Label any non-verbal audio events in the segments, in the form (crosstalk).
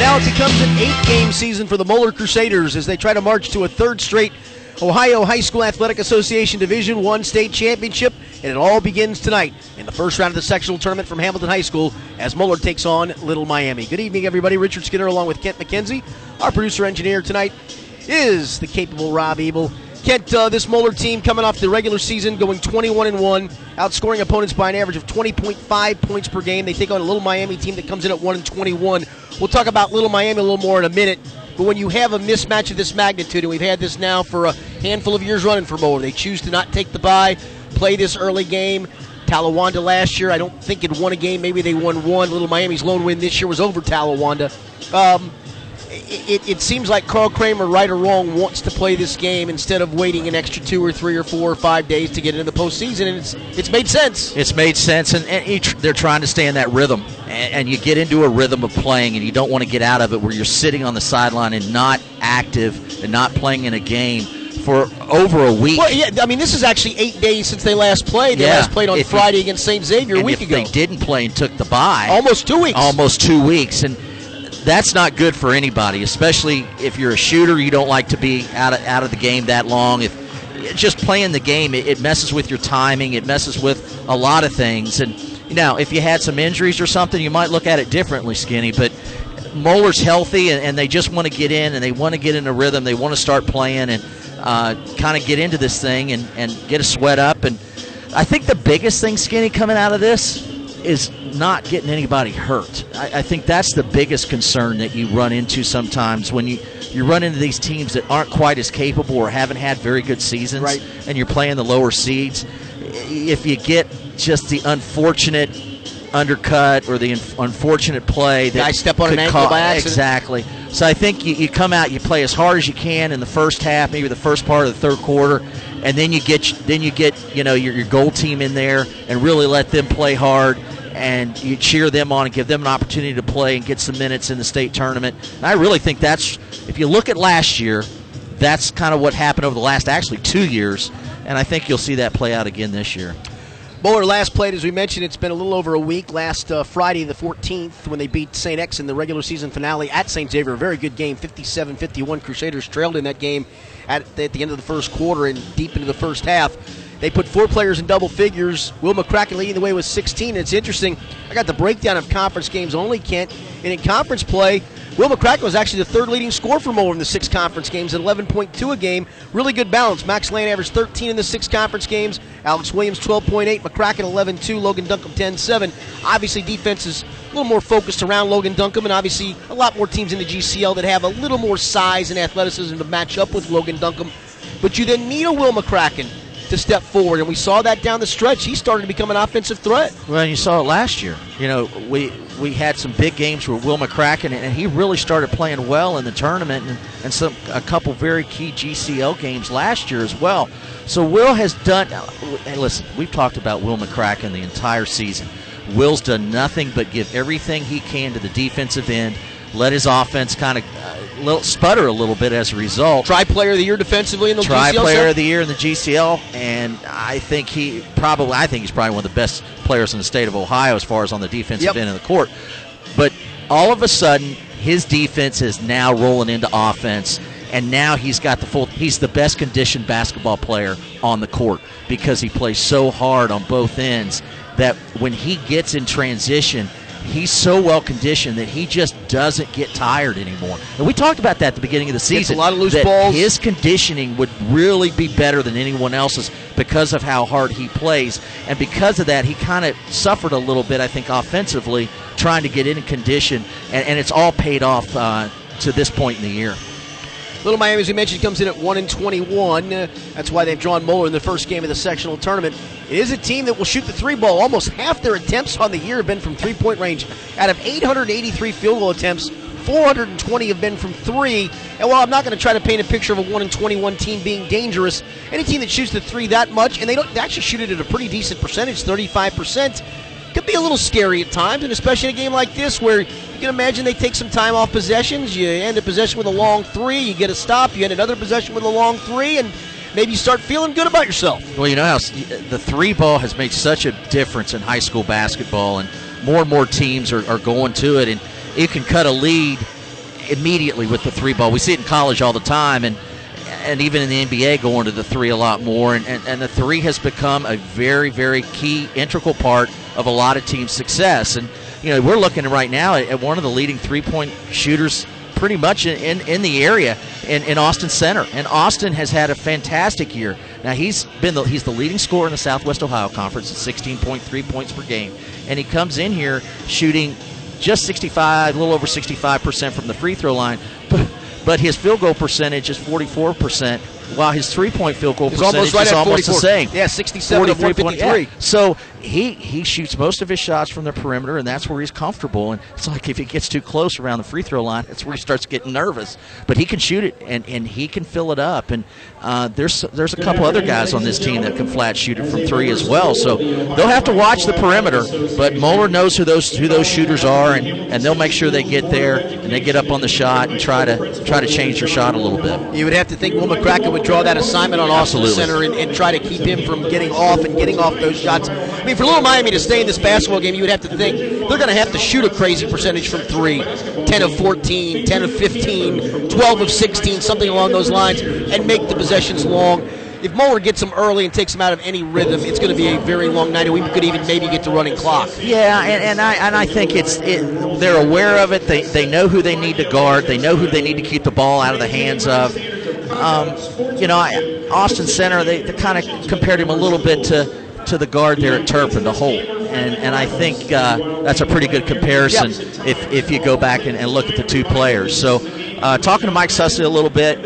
now it becomes an eight-game season for the Moeller Crusaders as they try to march to a third straight Ohio High School Athletic Association Division One state championship, and it all begins tonight in the first round of the sectional tournament from Hamilton High School as Moeller takes on Little Miami. Good evening, everybody. Richard Skinner along with Kent McKenzie. Our producer engineer tonight is the capable Rob Ebel. Kent, uh, this Moeller team coming off the regular season, going 21 and one, outscoring opponents by an average of 20.5 points per game. They take on a Little Miami team that comes in at one and 21. We'll talk about Little Miami a little more in a minute. But when you have a mismatch of this magnitude, and we've had this now for a handful of years running for Moeller, they choose to not take the bye, play this early game. Talawanda last year, I don't think it won a game. Maybe they won one. Little Miami's lone win this year was over Talawanda. Um, it, it, seems like Carl Kremer, right or wrong, wants to play this game instead of waiting an extra two or three or four or five days to get into the postseason, and it's it's made sense. It's made sense, and, and each, they're trying to stay in that rhythm, and, and, you get into a rhythm of playing, and you don't want to get out of it where you're sitting on the sideline and not active and not playing in a game for over a week. Well, yeah, I mean, this is actually eight days since they last played. They yeah, last played on Friday you, against St. Xavier a week if ago. They didn't play and took the bye. Almost two weeks. Almost two weeks, and that's not good for anybody, especially if you're a shooter. You don't like to be out of, out of the game that long. If just playing the game, it, it messes with your timing. It messes with a lot of things. And know, if you had some injuries or something, you might look at it differently, Skinny. But Moeller's healthy, and, and they just want to get in, and they want to get in a rhythm. They want to start playing and uh, kind of get into this thing and, and get a sweat up. And I think the biggest thing, Skinny, coming out of this is not getting anybody hurt. I, I, think that's the biggest concern that you run into sometimes when you you run into these teams that aren't quite as capable or haven't had very good seasons, right. and you're playing the lower seeds. If you get just the unfortunate undercut or the unfortunate play that Guy step on an ankle by accident. Exactly. So I think you, you come out, you play as hard as you can in the first half, maybe the first part of the third quarter, and then you get then you get you know your, your goal team in there and really let them play hard and you cheer them on and give them an opportunity to play and get some minutes in the state tournament. And I really think that's if you look at last year, that's kind of what happened over the last actually two years, and I think you'll see that play out again this year. Moeller last played, as we mentioned, it's been a little over a week. Last uh, Friday, the 14th, when they beat St. X in the regular season finale at St. Xavier. A very good game, 57 51. Crusaders trailed in that game at, at the end of the first quarter and deep into the first half. They put four players in double figures. Will McCracken leading the way with 16. it's interesting. I got the breakdown of conference games only, Kent. And in conference play, Will McCracken was actually the third leading scorer for Moeller in the six conference games at 11.2 a game. Really good balance. Max Lane averaged 13 in the six conference games. Alex Williams 12.8. McCracken 11.2. Logan Duncombe 10.7. Obviously, defense is a little more focused around Logan Duncombe, and obviously a lot more teams in the GCL that have a little more size and athleticism to match up with Logan Duncombe. But you then need a Will McCracken to step forward, and we saw that down the stretch. He started to become an offensive threat. Well, you saw it last year. You know, we we had some big games with Will McCracken, and he really started playing well in the tournament, and, and some a couple very key GCL games last year as well. So Will has done. And listen, we've talked about Will McCracken the entire season. Will's done nothing but give everything he can to the defensive end let his offense kind of uh, little, sputter a little bit as a result. Try player of the year defensively in the Try GCL. player of the year in the GCL, and I think he probably I think he's probably one of the best players in the state of Ohio as far as on the defensive yep. end of the court. But all of a sudden, his defense is now rolling into offense. And now he's got the full. He's the best conditioned basketball player on the court because he plays so hard on both ends that when he gets in transition, he's so well conditioned that he just doesn't get tired anymore. And we talked about that at the beginning of the season. A lot of loose that balls. His conditioning would really be better than anyone else's because of how hard he plays, and because of that, he kind of suffered a little bit, I think, offensively trying to get in condition, and, and it's all paid off uh, to this point in the year. Little Miami, as we mentioned, comes in at 1 and 21. Uh, that's why they've drawn Moeller in the first game of the sectional tournament. It is a team that will shoot the three ball. Almost half their attempts on the year have been from three point range. Out of 883 field goal attempts, 420 have been from three. And while I'm not going to try to paint a picture of a 1 and 21 team being dangerous, any team that shoots the three that much, and they don't they actually shoot it at a pretty decent percentage, 35%, could be a little scary at times, and especially in a game like this where you can imagine they take some time off possessions. You end a possession with a long three, you get a stop, you end another possession with a long three, and maybe you start feeling good about yourself. Well, you know how uh, the three ball has made such a difference in high school basketball, and more and more teams are, are going to it. And it can cut a lead immediately with the three ball. We see it in college all the time, and and even in the NBA going to the three a lot more. And, and, and the three has become a very, very key, integral part of a lot of teams' success. And, you know, we're looking right now at, at one of the leading three point shooters pretty much in, in, in, the area in, in Austin Center. And Austin has had a fantastic year. Now he's been the, he's the leading scorer in the Southwest Ohio Conference at 16.3 points per game, and he comes in here shooting just 65, a little over 65 percent from the free throw line, (laughs) but but his field goal percentage is 44 percent, while his three-point field goal It's percentage almost right is almost 44. the same. Yeah, 67 to 43 point- 153. yeah. So he he shoots most of his shots from the perimeter, and that's where he's comfortable. And it's like if he gets too close around the free throw line, that's where he starts getting nervous. But he can shoot it, and, and he can fill it up. And uh, there's there's a couple other guys on this team that can flat shoot it from three as well. So they'll have to watch the perimeter. But Moeller knows who those who those shooters are, and, and they'll make sure they get there and they get up on the shot and try to try to change their shot a little bit. You would have to think Will McCracken would draw that assignment on Austin Absolutely. Center and, and try to keep him from getting off and getting off those shots. I mean, for Little Miami to stay in this basketball game, you would have to think they're going to have to shoot a crazy percentage from three 10 of 14, 10 of 15, 12 of 16, something along those lines, and make the possessions long. If Moeller gets them early and takes them out of any rhythm, it's going to be a very long night, and we could even maybe get to running clock. Yeah, and, and I and I think it's it, they're aware of it. They they know who they need to guard. They know who they need to keep the ball out of the hands of. Um, you know, Austin Center they, they kind of compared him a little bit to to the guard there at Turpin, the Holt, and and I think uh, that's a pretty good comparison if if you go back and, and look at the two players. So. Uh, talking to Mike Sussy a little bit,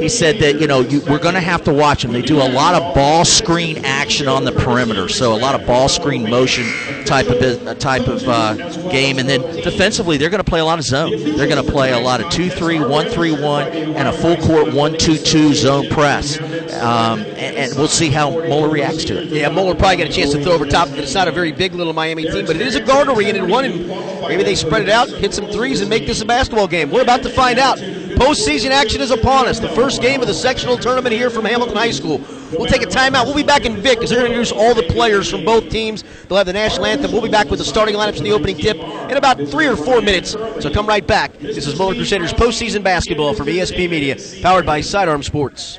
he said that you know you, we're going to have to watch them. They do a lot of ball screen action on the perimeter, so a lot of ball screen motion type of uh, type of uh, game, and then defensively they're going to play a lot of zone. They're going to play a lot of two three, one three one, and a full court one two two zone press, um, and, and we'll see how Moeller reacts to it. Yeah, Moeller probably got a chance to throw over top. It's not a very big little Miami team, but it is a guard-oriented one, and maybe they spread it out, hit some threes, and make this a basketball game. We're about to find out. Postseason action is upon us. The first game of the sectional tournament here from Hamilton High School. We'll take a timeout. We'll be back in Vic because they're going to introduce all the players from both teams. They'll have the national anthem. We'll be back with the starting lineups in the opening tip in about three or four minutes. So come right back. This is Moeller Crusaders postseason basketball from ESP Media, powered by Sidearm Sports.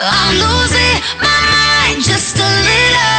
I'm losing my mind just a little.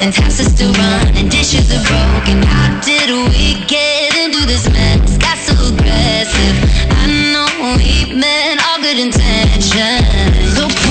And taps are still running. Dishes are broken. How did we get into this mess? Got so aggressive. I know we meant all good intentions. So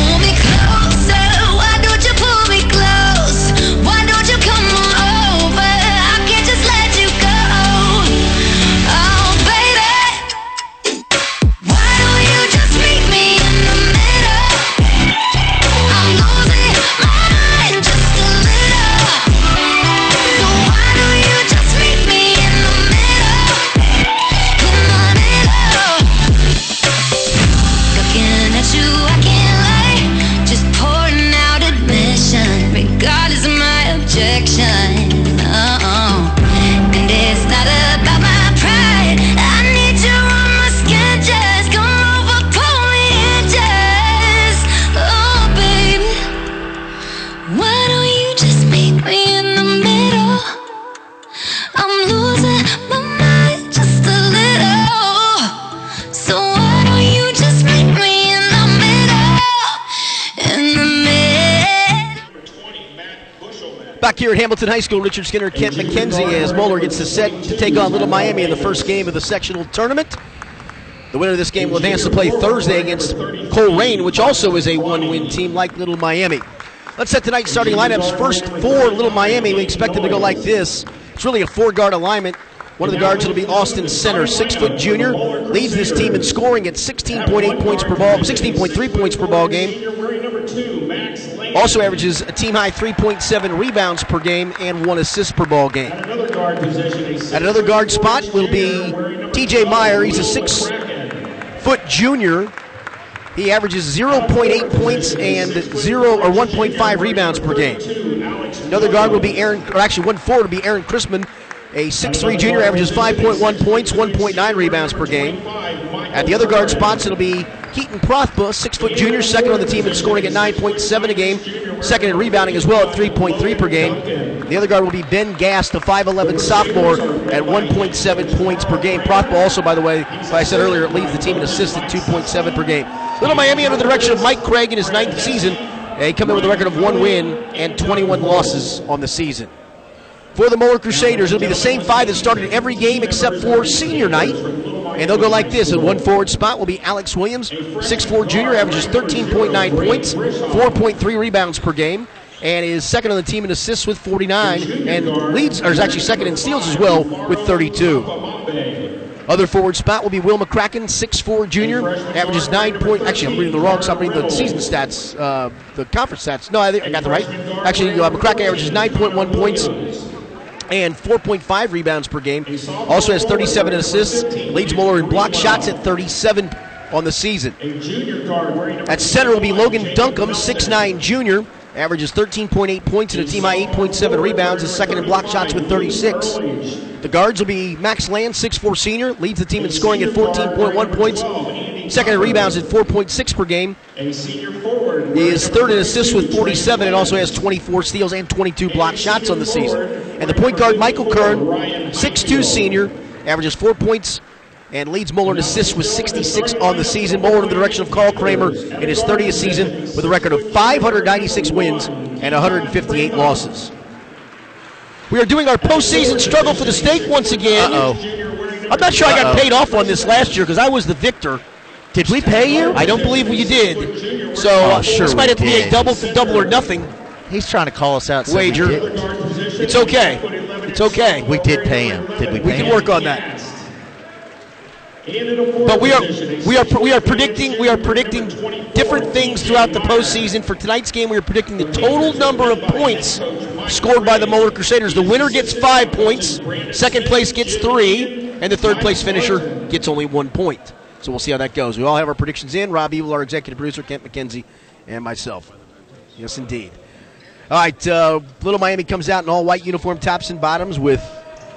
Back here at Hamilton High School, Richard Skinner, Kent McKenzie as Moeller gets the set to take on Little Miami in the first game of the sectional tournament. The winner of this game will advance to play Thursday against Colerain, which also is a one-win team like Little Miami. Let's set tonight's starting lineups. First for Little Miami, we expect them to go like this. It's really a four-guard alignment. One of the guards will be Austin Center, six foot junior, leads this team in scoring at 16.8 points per ball, 16.3 points per ball game. Also averages a team high 3.7 rebounds per game and one assist per ball game. At another guard At another guard spot will be TJ Meyer. He's a six foot junior. He averages 0.8 points and zero or 1.5 rebounds per game. Another guard will be Aaron, or actually one forward will be Aaron Chrisman, a 6'3 junior, averages 5.1 points, 1.9 rebounds per game. At the other guard spots, it'll be Keaton Prothba, six foot junior, second on the team in scoring at 9.7 a game, second in rebounding as well at 3.3 per game. The other guard will be Ben Gass, the 5'11 sophomore, at 1.7 points per game. Prothba also, by the way, as I said earlier, leads the team in assists at 2.7 per game. Little Miami under the direction of Mike Craig in his ninth season. They come in with a record of one win and 21 losses on the season. For the Moeller Crusaders, it'll be the same five that started every game except for senior night. And they'll go like this. At one forward spot will be Alex Williams, 6'4 junior, averages 13.9 points, 4.3 rebounds per game, and is second on the team in assists with 49, and leads, or is actually second in steals as well with 32. Other forward spot will be Will McCracken, 6'4 junior, averages 9 point. Actually, I'm reading the wrong, so I'm reading the season stats, uh, the conference stats. No, I, think I got the right. Actually, uh, McCracken averages 9.1 points and 4.5 rebounds per game. Also has 37 assists. Leads Moeller in block shots at 37 on the season. At center will be Logan Duncombe, 6'9 junior. Averages 13.8 points and a team high 8.7 rebounds. Is second in block shots with 36. The guards will be Max Land, 6'4 senior. Leads the team in scoring at 14.1 points. Second in rebounds at 4.6 per game. He is third in assists with 47 and also has 24 steals and 22 block shots on the season. And the point guard, Michael Kern, 6'2 senior, averages four points and leads Moeller in assists with 66 on the season. Moeller in the direction of Carl Kremer in his 30th season with a record of 596 wins and 158 losses. We are doing our postseason struggle for the stake once again. Uh-oh. I'm not sure I got paid off on this last year because I was the victor. Did we pay you? I don't believe you did. So Oh, sure this might have to be a double double or nothing He's trying to call us out. so wager. It's okay. It's okay. We did pay him. Did we pay We can him? work on that. But we are we are we are predicting we are predicting different things throughout the postseason. For tonight's game, we are predicting the total number of points scored by the Moeller Crusaders. The winner gets five points, second place gets three, and the third place finisher gets only one point. So we'll see how that goes. We all have our predictions in. Rob Ebel, our executive producer, Kent McKenzie, and myself. Yes, indeed. All right, uh, Little Miami comes out in all white uniform tops and bottoms with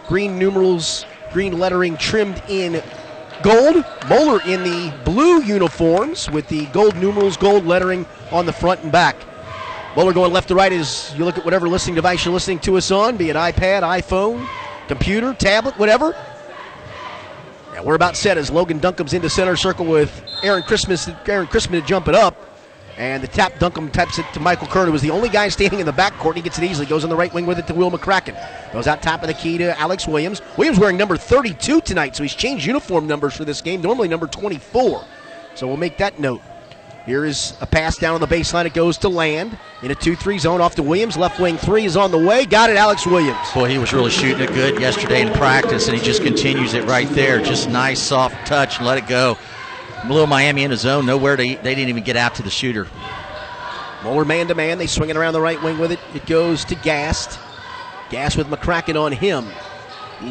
green numerals, green lettering trimmed in gold. Moeller in the blue uniforms with the gold numerals, gold lettering on the front and back. Moeller going left to right as you look at whatever listening device you're listening to us on, be it iPad, iPhone, computer, tablet, whatever. Yeah, we're about set as Logan Duncombe's into center circle with Aaron Chrisman, Aaron Chrisman to jump it up. And the tap, Duncombe taps it to Michael Kern, who was the only guy standing in the backcourt. He gets it easily. Goes on the right wing with it to Will McCracken. Goes out top of the key to Alex Williams. Williams wearing number 32 tonight, so he's changed uniform numbers for this game. Normally number 24. So we'll make that note. Here is a pass down on the baseline. It goes to Land in a 2 3 zone off to Williams. Left wing three is on the way. Got it, Alex Williams. Boy, he was really shooting it good yesterday in practice, and he just continues it right there. Just nice, soft touch, and let it go. Little Miami in his zone, nowhere to. They didn't even get out to the shooter. Moeller man to man. They swing it around the right wing with it. It goes to Gast. Gast with McCracken on him.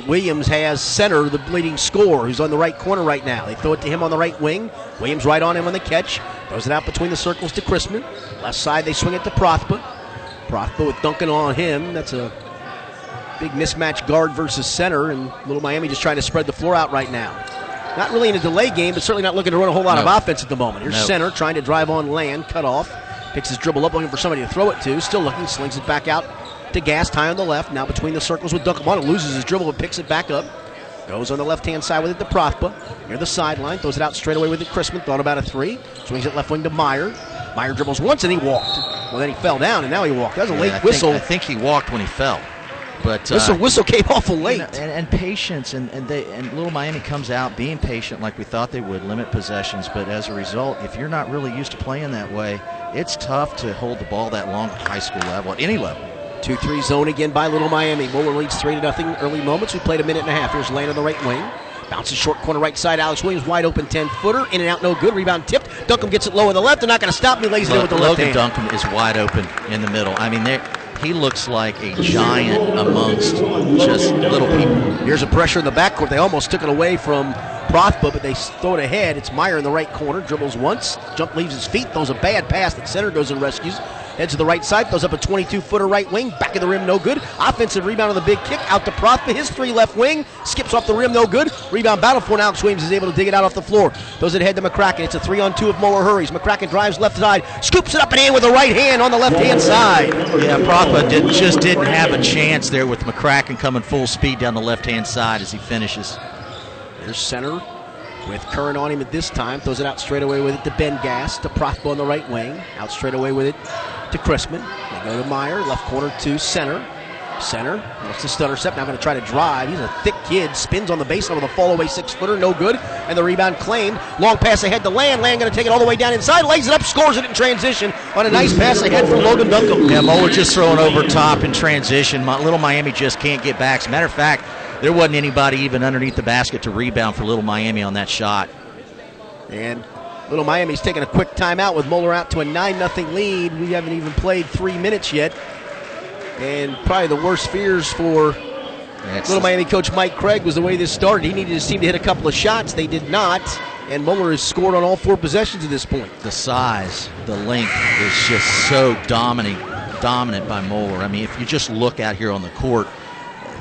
Williams has center, the leading scorer, who's on the right corner right now. They throw it to him on the right wing. Williams right on him on the catch. Throws it out between the circles to Chrisman. Left side, they swing it to Prothba. Prothba with Duncombe on him. That's a big mismatch guard versus center, and Little Miami just trying to spread the floor out right now. Not really in a delay game, but certainly not looking to run a whole lot No. of offense at the moment. Here's No. center trying to drive on land, cut off. Picks his dribble up, looking for somebody to throw it to. Still looking, slings it back out to Gas, tie on the left. Now between the circles with Duncombe. loses his dribble, but picks it back up. Goes on the left hand side with it to Prothba. Near the sideline, throws it out straight away with it. Chrisman thought about a three. Swings it left wing to Meyer. Meyer dribbles once and he walked. Well, then he fell down, and now he walked. That was a Yeah, late I whistle. Think, I think he walked when he fell. But uh, whistle, whistle came awful you late. know, and, and patience, and, and they and Little Miami comes out being patient like we thought they would, limit possessions. But as a result, if you're not really used to playing that way, it's tough to hold the ball that long at high school level, at any level. 2 3 zone again by Little Miami. Moeller leads 3 to nothing early moments. We played a minute and a half. Here's Lane on the right wing. Bounces short corner right side. Alex Williams wide open 10 footer. In and out, no good. Rebound tipped. Duncombe gets it low on the left. They're not going to stop me. Lays it in with the left Logan hand. Duncombe is wide open in the middle. I mean, there he looks like a giant amongst just little people. Here's a pressure in the backcourt. They almost took it away from Prothba, but they throw it ahead. It's Meyer in the right corner. Dribbles once. Jump leaves his feet. Throws a bad pass that center goes and rescues. Heads to the right side. Throws up a 22 footer right wing. Back of the rim, no good. Offensive rebound on the big kick. Out to Prothba. His three left wing. Skips off the rim, no good. Rebound battle for Alex Williams is able to dig it out off the floor. Throws it ahead to McCracken. It's a three on two of Moeller hurries. McCracken drives left side. Scoops it up and in with the right hand on the left hand side. Yeah, Prothba did, just didn't have a chance there with McCracken coming full speed down the left hand side as he finishes. There's center with Curran on him at this time. Throws it out straight away with it to Ben Gass to Prothba on the right wing. Out straight away with it to Chrisman. They go to Meyer, left corner to center. Center. What's the stutter step? Now going to try to drive. He's a thick kid. Spins on the baseline with a fall away six footer. No good. And the rebound claimed. Long pass ahead to Land. Land going to take it all the way down inside. Lays it up. Scores it in transition on a nice pass ahead from Logan Duncombe. Yeah, Moeller just throwing over top in transition. Mi- Little Miami just can't get back. As a matter of fact, there wasn't anybody even underneath the basket to rebound for Little Miami on that shot. And Little Miami's taking a quick timeout with Moeller out to a 9 0 lead. We haven't even played three minutes yet. And probably the worst fears for That's Little Miami coach Mike Craig was the way this started. He needed his team to hit a couple of shots. They did not. And Moeller has scored on all four possessions at this point. the size, the length is just so dominant, dominant by Moeller. I mean, if you just look out here on the court,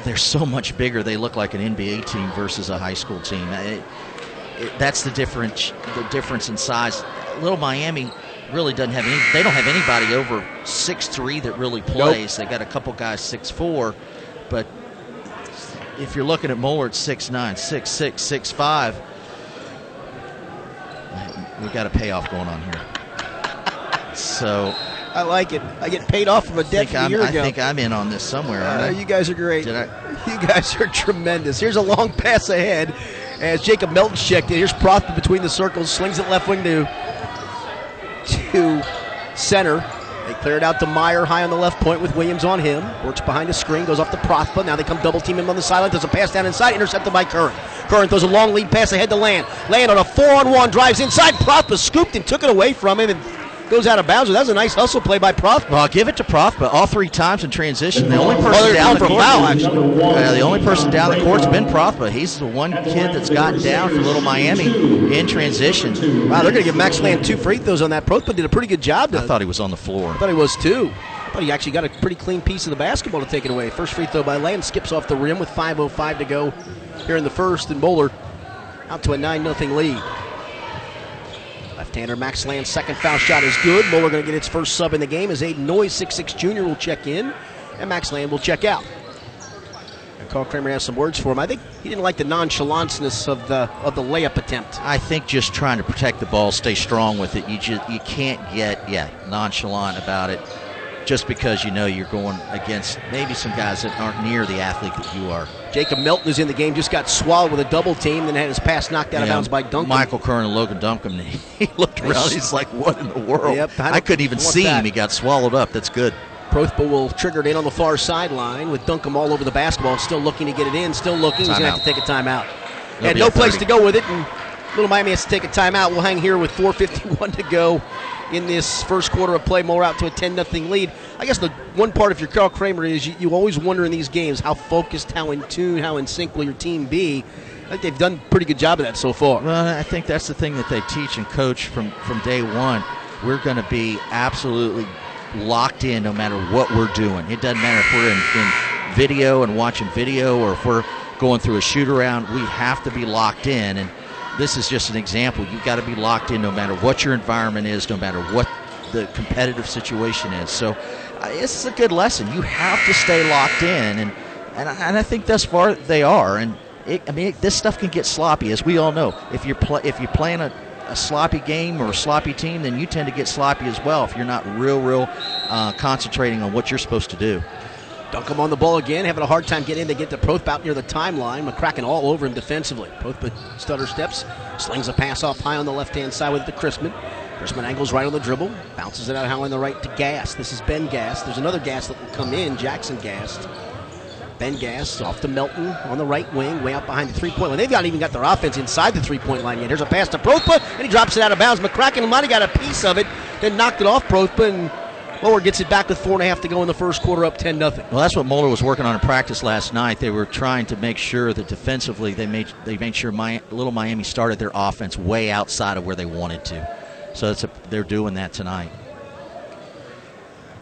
they're so much bigger. They look like an NBA team versus a high school team. It- it- that's the difference. The difference in size. Little Miami really doesn't have any. They don't have anybody over six three that really plays. They got a couple guys six four, but if you're looking at Moeller at six nine, six six, six five, we've got a payoff going on here. (laughs) So I like it. I get paid off from a debt from a year I think I'm in on this somewhere. Uh, aren't I? you guys are great. Did I? (laughs) You guys are tremendous. Here's a long pass ahead as Jacob Melton checked in. Here's Prothman between the circles, slings it left wing to to center. They clear it out to Meyer high on the left point with Williams on him. Works behind the screen, goes off to Prothba. Now they come double team him on the sideline. Does a pass down inside, intercepted by Curran. Curran throws a long lead pass ahead to Land. Land on a four on one, drives inside. Prothba scooped and took it away from him and goes out of bounds. That was a nice hustle play by Prothba. Well, I'll give it to Prof, but all three times in transition, the only person Well, down the court, foul, actually. Uh, the only person down the court's been Prof, but he's the one kid that's gotten down for Little Miami in transition. Wow, they're going to give Max Land two free throws on that. Prothba did a pretty good job. To, I thought he was on the floor. I thought he was too. I thought he actually got a pretty clean piece of the basketball to take it away. First free throw by Land skips off the rim with 5.05 to go here in the first, and Moeller out to a 9 0 lead. Left-hander Max Land's second foul shot is good. Moeller going to get its first sub in the game as Aiden Noyes, 6'6 junior, will check in, and Max Land will check out. And Carl Kremer has some words for him. I think he didn't like the nonchalanceness of the of the layup attempt. I think just trying to protect the ball, stay strong with it. You just you can't get yeah nonchalant about it, just because you know you're going against maybe some guys that aren't near the athlete that you are. Jacob Melton is in the game, just got swallowed with a double team, then had his pass knocked out of bounds by Duncombe. Michael Curran and Logan Duncombe. (laughs) He looked around. He's like, "What in the world?" Yep, I I, couldn't even see that. him. He got swallowed up. That's good. Prothba will trigger it in on the far sideline with Duncombe all over the basketball, still looking to get it in, still looking. He's going to have to take a timeout. Had no place 30. to go with it, and Little Miami has to take a timeout. We'll hang here with 4:51 to go in this first quarter of play. More out to a 10 0 lead. I guess the one part of your Carl Kremer is you, you always wonder in these games how focused, how in tune, how in sync will your team be. I think they've done a pretty good job of that so far. Well, I think that's the thing that they teach and coach from from day one. We're going to be absolutely locked in no matter what we're doing. It doesn't matter if we're in, in video and watching video or if we're going through a shoot around. We have to be locked in. And this is just an example. You've got to be locked in no matter what your environment is, no matter what the competitive situation is. So uh, this is a good lesson. You have to stay locked in, and and I, and I think thus far they are. And it, I mean, it, this stuff can get sloppy, as we all know. If you're pl- if you're playing a, a sloppy game or a sloppy team, then you tend to get sloppy as well. If you're not real, real uh, concentrating on what you're supposed to do. Duncombe on the ball again, having a hard time getting in. They get to Prothpa out near the timeline. McCracken all over him defensively. Prothpa stutter steps, slings a pass off high on the left hand side with it to Chrisman. Chrisman angles right on the dribble, bounces it out high on the right to Gas. This is Ben Gas. There's another Gas that will come in, Jackson Gas. Ben Gas off to Melton on the right wing, way out behind the three point line. They've not even got their offense inside the three point line yet. Here's a pass to Prothpa, and he drops it out of bounds. McCracken might have got a piece of it, then knocked it off Prothpa, and Moeller gets it back with four and a half to go in the first quarter, up 10 nothing. Well, that's what Moeller was working on in practice last night. They were trying to make sure that defensively they made they made sure my, Little Miami started their offense way outside of where they wanted to. So a, they're doing that tonight.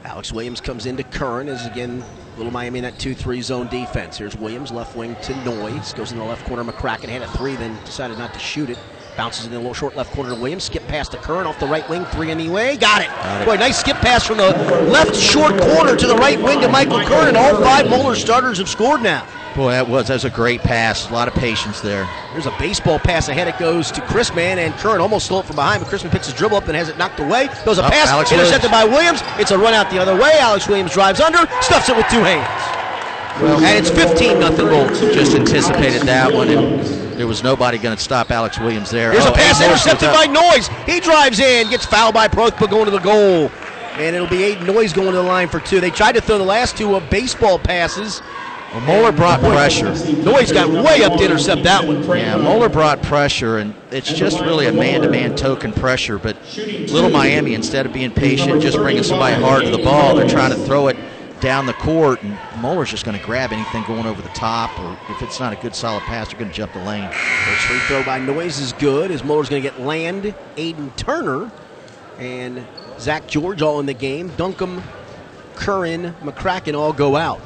Alex Williams comes into Curran as again Little Miami in that 2 3 zone defense. Here's Williams, left wing to Noyes. Goes in the left corner. McCracken had a three, then decided not to shoot it. Bounces in the little short left corner to Williams. Skip past the Curran off the right wing. Three anyway. Got it. Got it. Boy, nice skip pass from the left short corner to the right wing to Michael Curran. All five Moeller starters have scored now. Boy, that was that was a great pass. A lot of patience there. There's a baseball pass ahead. It goes to Chrisman, and Curran almost stole it from behind, but Chrisman picks his dribble up and has it knocked away. Goes a oh, pass Alex intercepted Williams. by Williams. It's a run out the other way. Alex Williams drives under, stuffs it with two hands. Well, and it's 15 nothing Bolts. Just anticipated that one, and there was nobody going to stop Alex Williams there. There's oh, a pass intercepted by Noyes. He drives in, gets fouled by Prothpa going to the goal. And it'll be Aiden Noyes going to the line for two. They tried to throw the last two of baseball passes. Well, Moeller brought pressure. Noyes got way up to intercept that one. Yeah, Moeller brought pressure, and it's just really a man-to-man token pressure. But Little Miami, instead of being patient, just bringing somebody hard to the ball, they're trying to throw it down the court, and Moeller's just going to grab anything going over the top, or if it's not a good solid pass, they're going to jump the lane. First free throw by Noyes is good, as Moeller's going to get Land, Aiden Turner, and Zach George all in the game. Duncombe, Curran, McCracken all go out.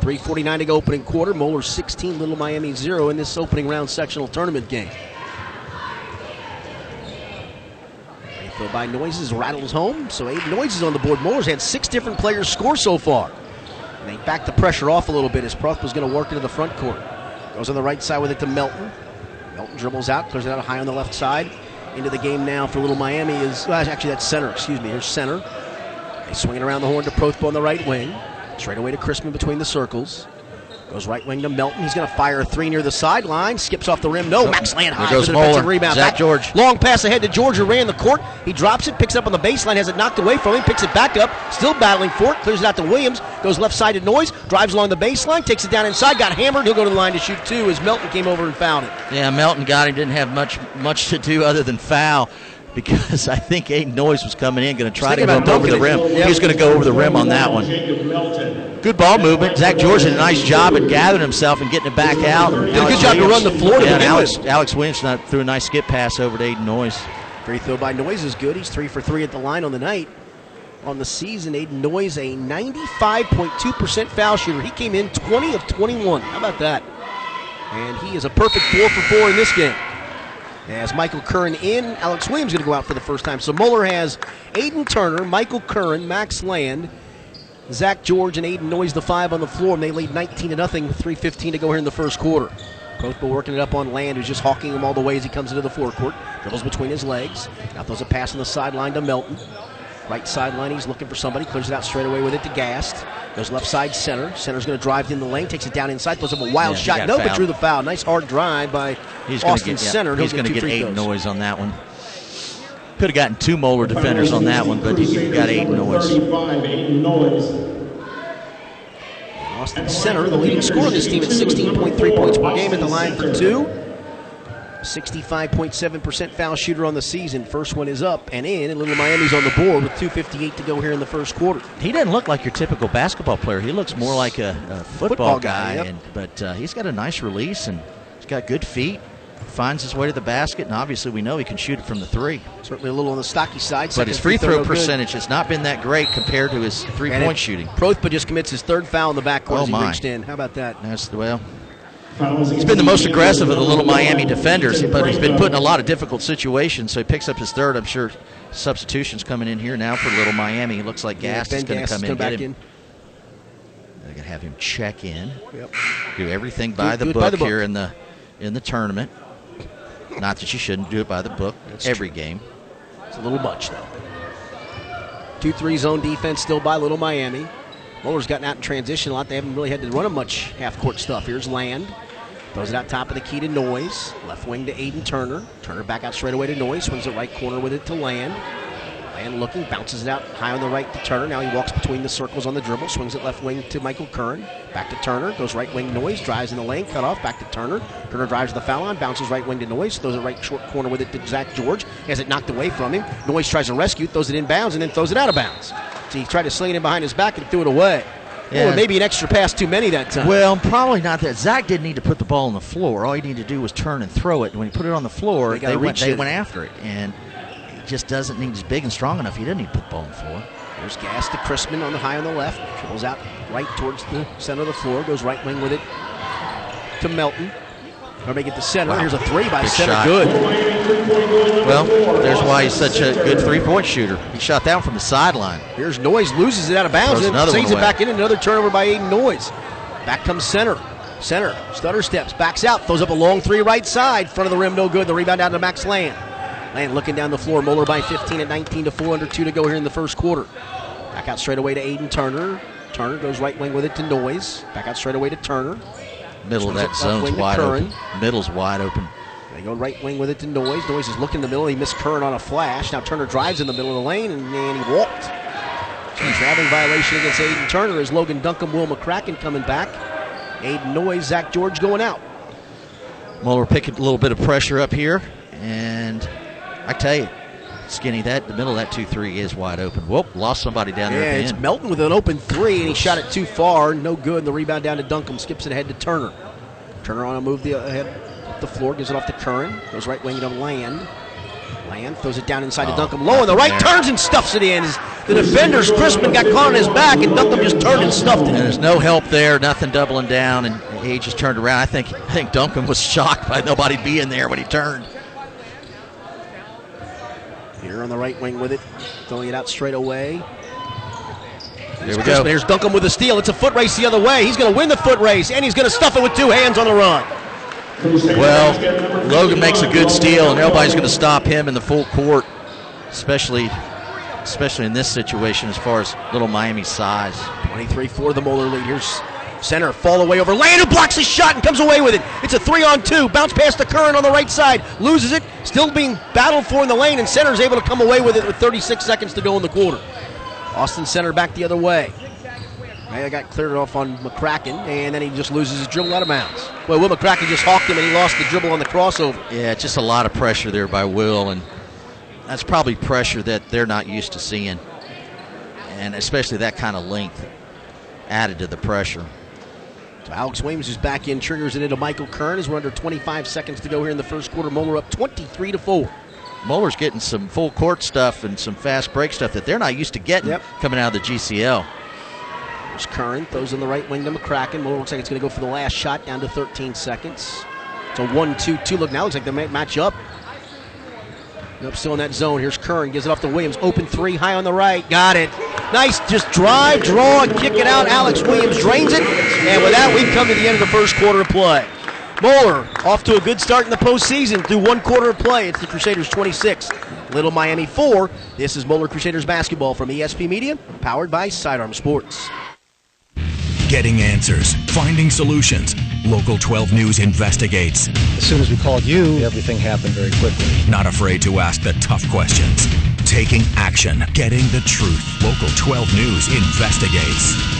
3.49 to go opening quarter. Moeller 16, Little Miami 0 in this opening round sectional tournament game. Throw by Noises rattles home. So eight Noises on the board. Moeller's had six different players score so far. And they back the pressure off a little bit as Proth was going to work into the front court. Goes on the right side with it to Melton. Melton dribbles out, clears it out high on the left side. Into the game now for Little Miami is well, actually that's center. Excuse me. Here's center. He's swinging around the horn to Prothpa on the right wing. Straight away to Chrisman between the circles. Goes right wing to Melton. He's going to fire a three near the sideline. Skips off the rim. No, Max Land high goes for the defensive rebound. Zach George. Long pass ahead to George who ran the court. He drops it, picks it up on the baseline, has it knocked away from him, picks it back up, still battling for it, clears it out to Williams, goes left side to Noyes, drives along the baseline, takes it down inside, got hammered. He'll go to the line to shoot two as Melton came over and fouled it. Yeah, Melton got him. Didn't have much much to do other than foul (laughs) because I think Aiden Noyes was coming in, going to try to go over the rim. Yep. He was going to go over the rim on that one. Good ball movement. Zach George did a nice job at gathering himself and getting it back out. Did a good job to run the floor. Yeah, Alex, Alex Williams threw a nice skip pass over to Aiden Noyes. Free throw by Noyes is good. He's three for three at the line on the night. On the season, Aiden Noyes a 95.2% foul shooter. He came in 20 of 21. How about that? And he is a perfect four for four in this game. As Michael Curran in, Alex Williams going to go out for the first time. So Moeller has Aiden Turner, Michael Curran, Max Land, Zach George, and Aiden Noyes, the five on the floor, and they lead 19 to nothing, 3.15 to go here in the first quarter. Both working it up on Land, who's just hawking him all the way as he comes into the forecourt. Dribbles between his legs. Now throws a pass on the sideline to Melton. Right sideline, he's looking for somebody. Clears it out straight away with it to Gast. Goes left side center. Center's going to drive in the lane, takes it down inside, throws up a wild yeah, shot. No, but drew the foul. Nice hard drive by he's Austin get, yeah, Center. He's going to get Aiden Noyes on that one. Could have gotten two Moeller defenders on that one, but he got Aiden Noyes. Austin Center, the leading scorer of this team at 16.3 points per game at the line for two. 65.7% foul shooter on the season. First one is up and in, and Little Miami's on the board with 2.58 to go here in the first quarter. He doesn't look like your typical basketball player. He looks more like a, a football, football, guy, guy yep. and, but uh, he's got a nice release and he's got good feet. Finds his way to the basket, and obviously we know he can shoot it from the three. Certainly a little on the stocky side. But his free throw percentage good. has not been that great compared to his three-point shooting. Prothpa just commits his third foul in the backcourt oh as he my. reached in. How about that? That's well. He's been the most aggressive of the little Miami defenders, but he's been put in a lot of difficult situations. So he picks up his third. I'm sure substitutions coming in here now for little Miami. He looks like Gas yeah, is going to come in and get him. They're going to have him check in, yep. do everything by, the, book by the book here in the in the tournament. Not that you shouldn't do it by the book That's every true. game. It's a little much though. 2 3 zone defense still by Little Miami. Moeller's gotten out in transition a lot. They haven't really had to run him much half court stuff. Here's Land. Throws it out top of the key to Noyes. Left wing to Aiden Turner. Turner back out straight away to Noyes. Swings it right corner with it to Land. Land looking, bounces it out high on the right to Turner. Now he walks between the circles on the dribble. Swings it left wing to Michael Curran. Back to Turner. Goes right wing Noyes, Drives in the lane. Cut off. Back to Turner. Turner drives the foul line. Bounces right wing to Noyes. Throws it right short corner with it to Zach George. He has it knocked away from him. Noyes tries to rescue. Throws it in bounds and then throws it out of bounds. So he tried to sling it in behind his back and threw it away. Yeah. Well, maybe an extra pass too many that time. Well, probably not that. Zach didn't need to put the ball on the floor. All he needed to do was turn and throw it. And When he put it on the floor, They they, went, they went after it. And just doesn't need, he's big and strong enough. He doesn't need to put the ball on the floor. There's gas to Crispin on the high on the left. Dribbles out right towards the center of the floor. Goes right wing with it to Melton. Or make it to center. Wow. Here's a three by Big center. shot. Good. Well, there's why he's such a good three point shooter. He shot that one from the sideline. Here's Noyes, loses it out of bounds, Throws and one it back in. Another turnover by Aiden Noyes. Back comes center. Center, stutter steps, backs out, throws up a long three right side. Front of the rim, no good. The rebound out to Max Land. Land looking down the floor. Moeller by 15 at 19 to 4 under 2 to go here in the first quarter. Back out straight away to Aiden Turner. Turner goes right wing with it to Noyes. Back out straight away to Turner. Middle of that zone's wide open. Middle's wide open. They go right wing with it to Noyes. Noyes is looking in the middle. He missed Curran on a flash. Now Turner drives in the middle of the lane and, and he walked. Traveling violation against Aiden Turner is Logan Duncombe, Will McCracken coming back. Aiden Noyes, Zach George going out. Moeller picking a little bit of pressure up here, and I tell you, Skinny, that the middle of that two three is wide open. Whoop, lost somebody down there Yeah, at the it's end. Melton with an open three, and he shot it too far. No good. The rebound down to Duncombe. Skips it ahead to Turner. Turner on a move the ahead up the floor, gives it off to Curran. Goes right wing to Land. Land throws it down inside to Oh, Duncombe. Low on the right, there. turns and stuffs it in. The defenders, Crispin got caught on his back, and Duncombe just turned and stuffed it. and there's no help there, nothing doubling down, and he just turned around. I think I think Duncombe was (laughs) shocked by nobody being there when he turned. Here on the right wing with it, throwing it out straight away. There we go. Here's Duncombe with the steal. It's a foot race the other way. He's going to win the foot race, and he's going to stuff it with two hands on the run. Well, Logan makes a good steal, and nobody's going to stop him in the full court, especially especially in this situation as far as little Miami's size. 23 for the Moeller lead. Here's center, fall away over Land, who blocks his shot and comes away with it. It's a three on two. Bounce past the Curran on the right side. Loses it. Still being battled for in the lane, and center is able to come away with it with 36 seconds to go in the quarter. Austin center back the other way. I got cleared off on McCracken, and then he just loses his dribble out of bounds. Well, Will McCracken just hawked him, and he lost the dribble on the crossover. Yeah, just a lot of pressure there by Will, and that's probably pressure that they're not used to seeing, and especially that kind of length added to the pressure. So Alex Williams is back in, triggers it into Michael Curran as we're under 25 seconds to go here in the first quarter. Moeller up 23 to 4. Moeller's getting some full court stuff and some fast break stuff that they're not used to getting Yep. coming out of the GCL. There's Curran, throws in the right wing to McCracken. Moeller looks like it's going to go for the last shot, down to 13 seconds. It's a 1 2 2 look now. Looks like they might match up. Nope, still in that zone. Here's Curran, gives it off to Williams. Open three, high on the right. Got it. Nice, just drive, draw, and kick it out. Alex Williams drains it. And with that, we've come to the end of the first quarter of play. Moeller off to a good start in the postseason through one quarter of play. It's the Crusaders 26, Little Miami 4. This is Moeller Crusaders basketball from ESP Media, powered by Sidearm Sports. Getting answers, finding solutions. Local 12 News investigates. As soon as we called you, everything happened very quickly. Not afraid to ask the tough questions. Taking action, getting the truth. Local 12 News investigates.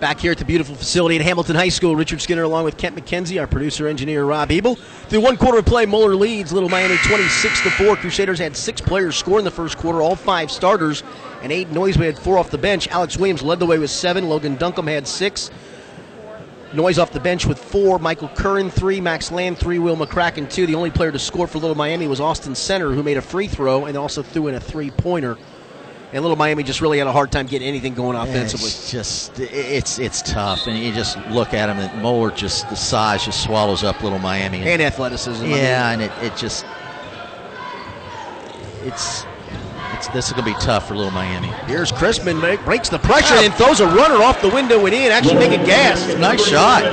Back here at the beautiful facility at Hamilton High School, Richard Skinner along with Kent McKenzie, our producer engineer Rob Ebel. Through one quarter of play, Moeller leads Little Miami 26 to 4. Crusaders had six players score in the first quarter, all five starters, and eight Noiseway had four off the bench. Alex Williams led the way with seven. Logan Duncombe had six. Noyes off the bench with four. Michael Curran, three. Max Land, three. Will McCracken, two. The only player to score for Little Miami was Austin Center, who made a free throw and also threw in a three pointer. And Little Miami just really had a hard time getting anything going offensively. It's just it's it's tough, and you just look at him. And Moeller just the size just swallows up Little Miami. And athleticism. I yeah, mean. and it, it just it's it's this is gonna be tough for Little Miami. Here's Chrisman make, breaks the pressure and throws a runner off the window and in, actually making Gast. Nice shot.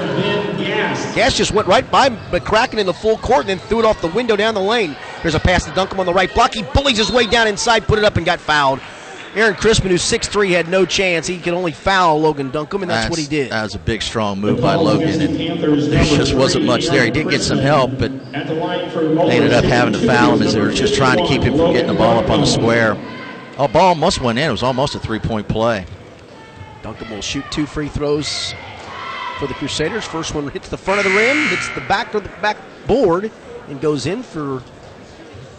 Gast just went right by McCracken in the full court and then threw it off the window down the lane. There's a pass to Duncombe on the right block. He bullies his way down inside, put it up, and got fouled. Aaron Chrisman, who's 6'3", had no chance. He could only foul Logan Duncombe, and that's, what he did. That was a big, strong move by Logan, and there just wasn't much there. He did get some help, but they ended up having to foul him as they were just trying to keep him from getting the ball up on the square. Oh, ball almost went in. It was almost a three-point play. Duncombe will shoot two free throws for the Crusaders. First one hits the front of the rim, hits the back of the back board, and goes in for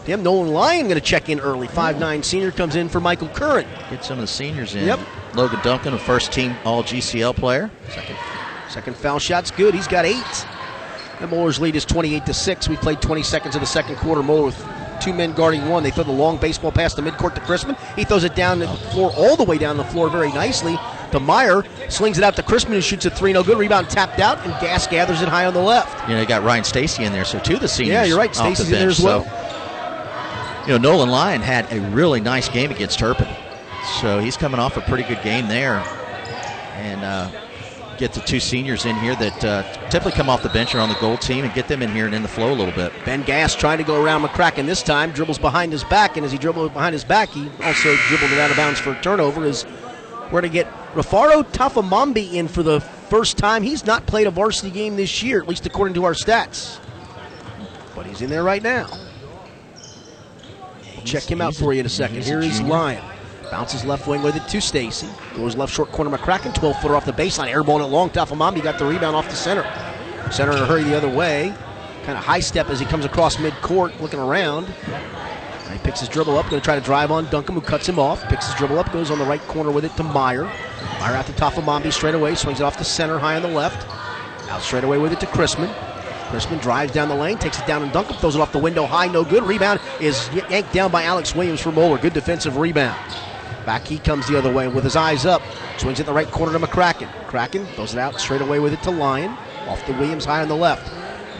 him. Nolan Lyon going to check in early. Five-nine senior comes in for Michael Curran. Get some of the seniors in. Yep. Logan Duncombe, a first-team All-GCL player. Second, second foul shot's good. He's got eight. And Moeller's lead is 28 to six. We played 20 seconds of the second quarter. Moeller with two men guarding one. They throw the long baseball pass to midcourt to Chrisman. He throws it down the floor, all the way down the floor, very nicely. To Meyer slings it out to Chrisman, who shoots a three, no good. Rebound tapped out, and Gast gathers it high on the left. You know, you got Ryan Stacy in there, so two of the seniors. Yeah, you're right. the Stacy's in there as well. So, you know, Nolan Lyon had a really nice game against Turpin, so he's coming off a pretty good game there, and uh, get the two seniors in here that uh, typically come off the bench or on the gold team, and get them in here and in the flow a little bit. Ben Gast trying to go around McCracken this time, dribbles behind his back, and as he dribbled behind his back, he also dribbled it out of bounds for a turnover. Is we're going to get Rafaro Tafamambi in for the first time. He's not played a varsity game this year, at least according to our stats. But he's in there right now. Check him out for you in a second. Here is. Lyon. Bounces left wing with it to Stacy. Goes left short corner McCracken. 12 footer off the baseline. Airball it long. Tafamambi got the rebound off the center. Center in a hurry the other way. Kind of high step as he comes across midcourt, looking around. He picks his dribble up, going to try to drive on Duncombe, who cuts him off. Picks his dribble up, goes on the right corner with it to Meyer. Meyer out to Tafamambi straight away, swings it off the center, high on the left. Out straight away with it to Chrisman. Chrisman drives down the lane, takes it down, and Duncombe throws it off the window high, no good. Rebound is yanked down by Alex Williams for Moeller. Good defensive rebound. Back he comes the other way with his eyes up. Swings in the right corner to McCracken. Kraken throws it out straight away with it to Lyon. Off the Williams high on the left.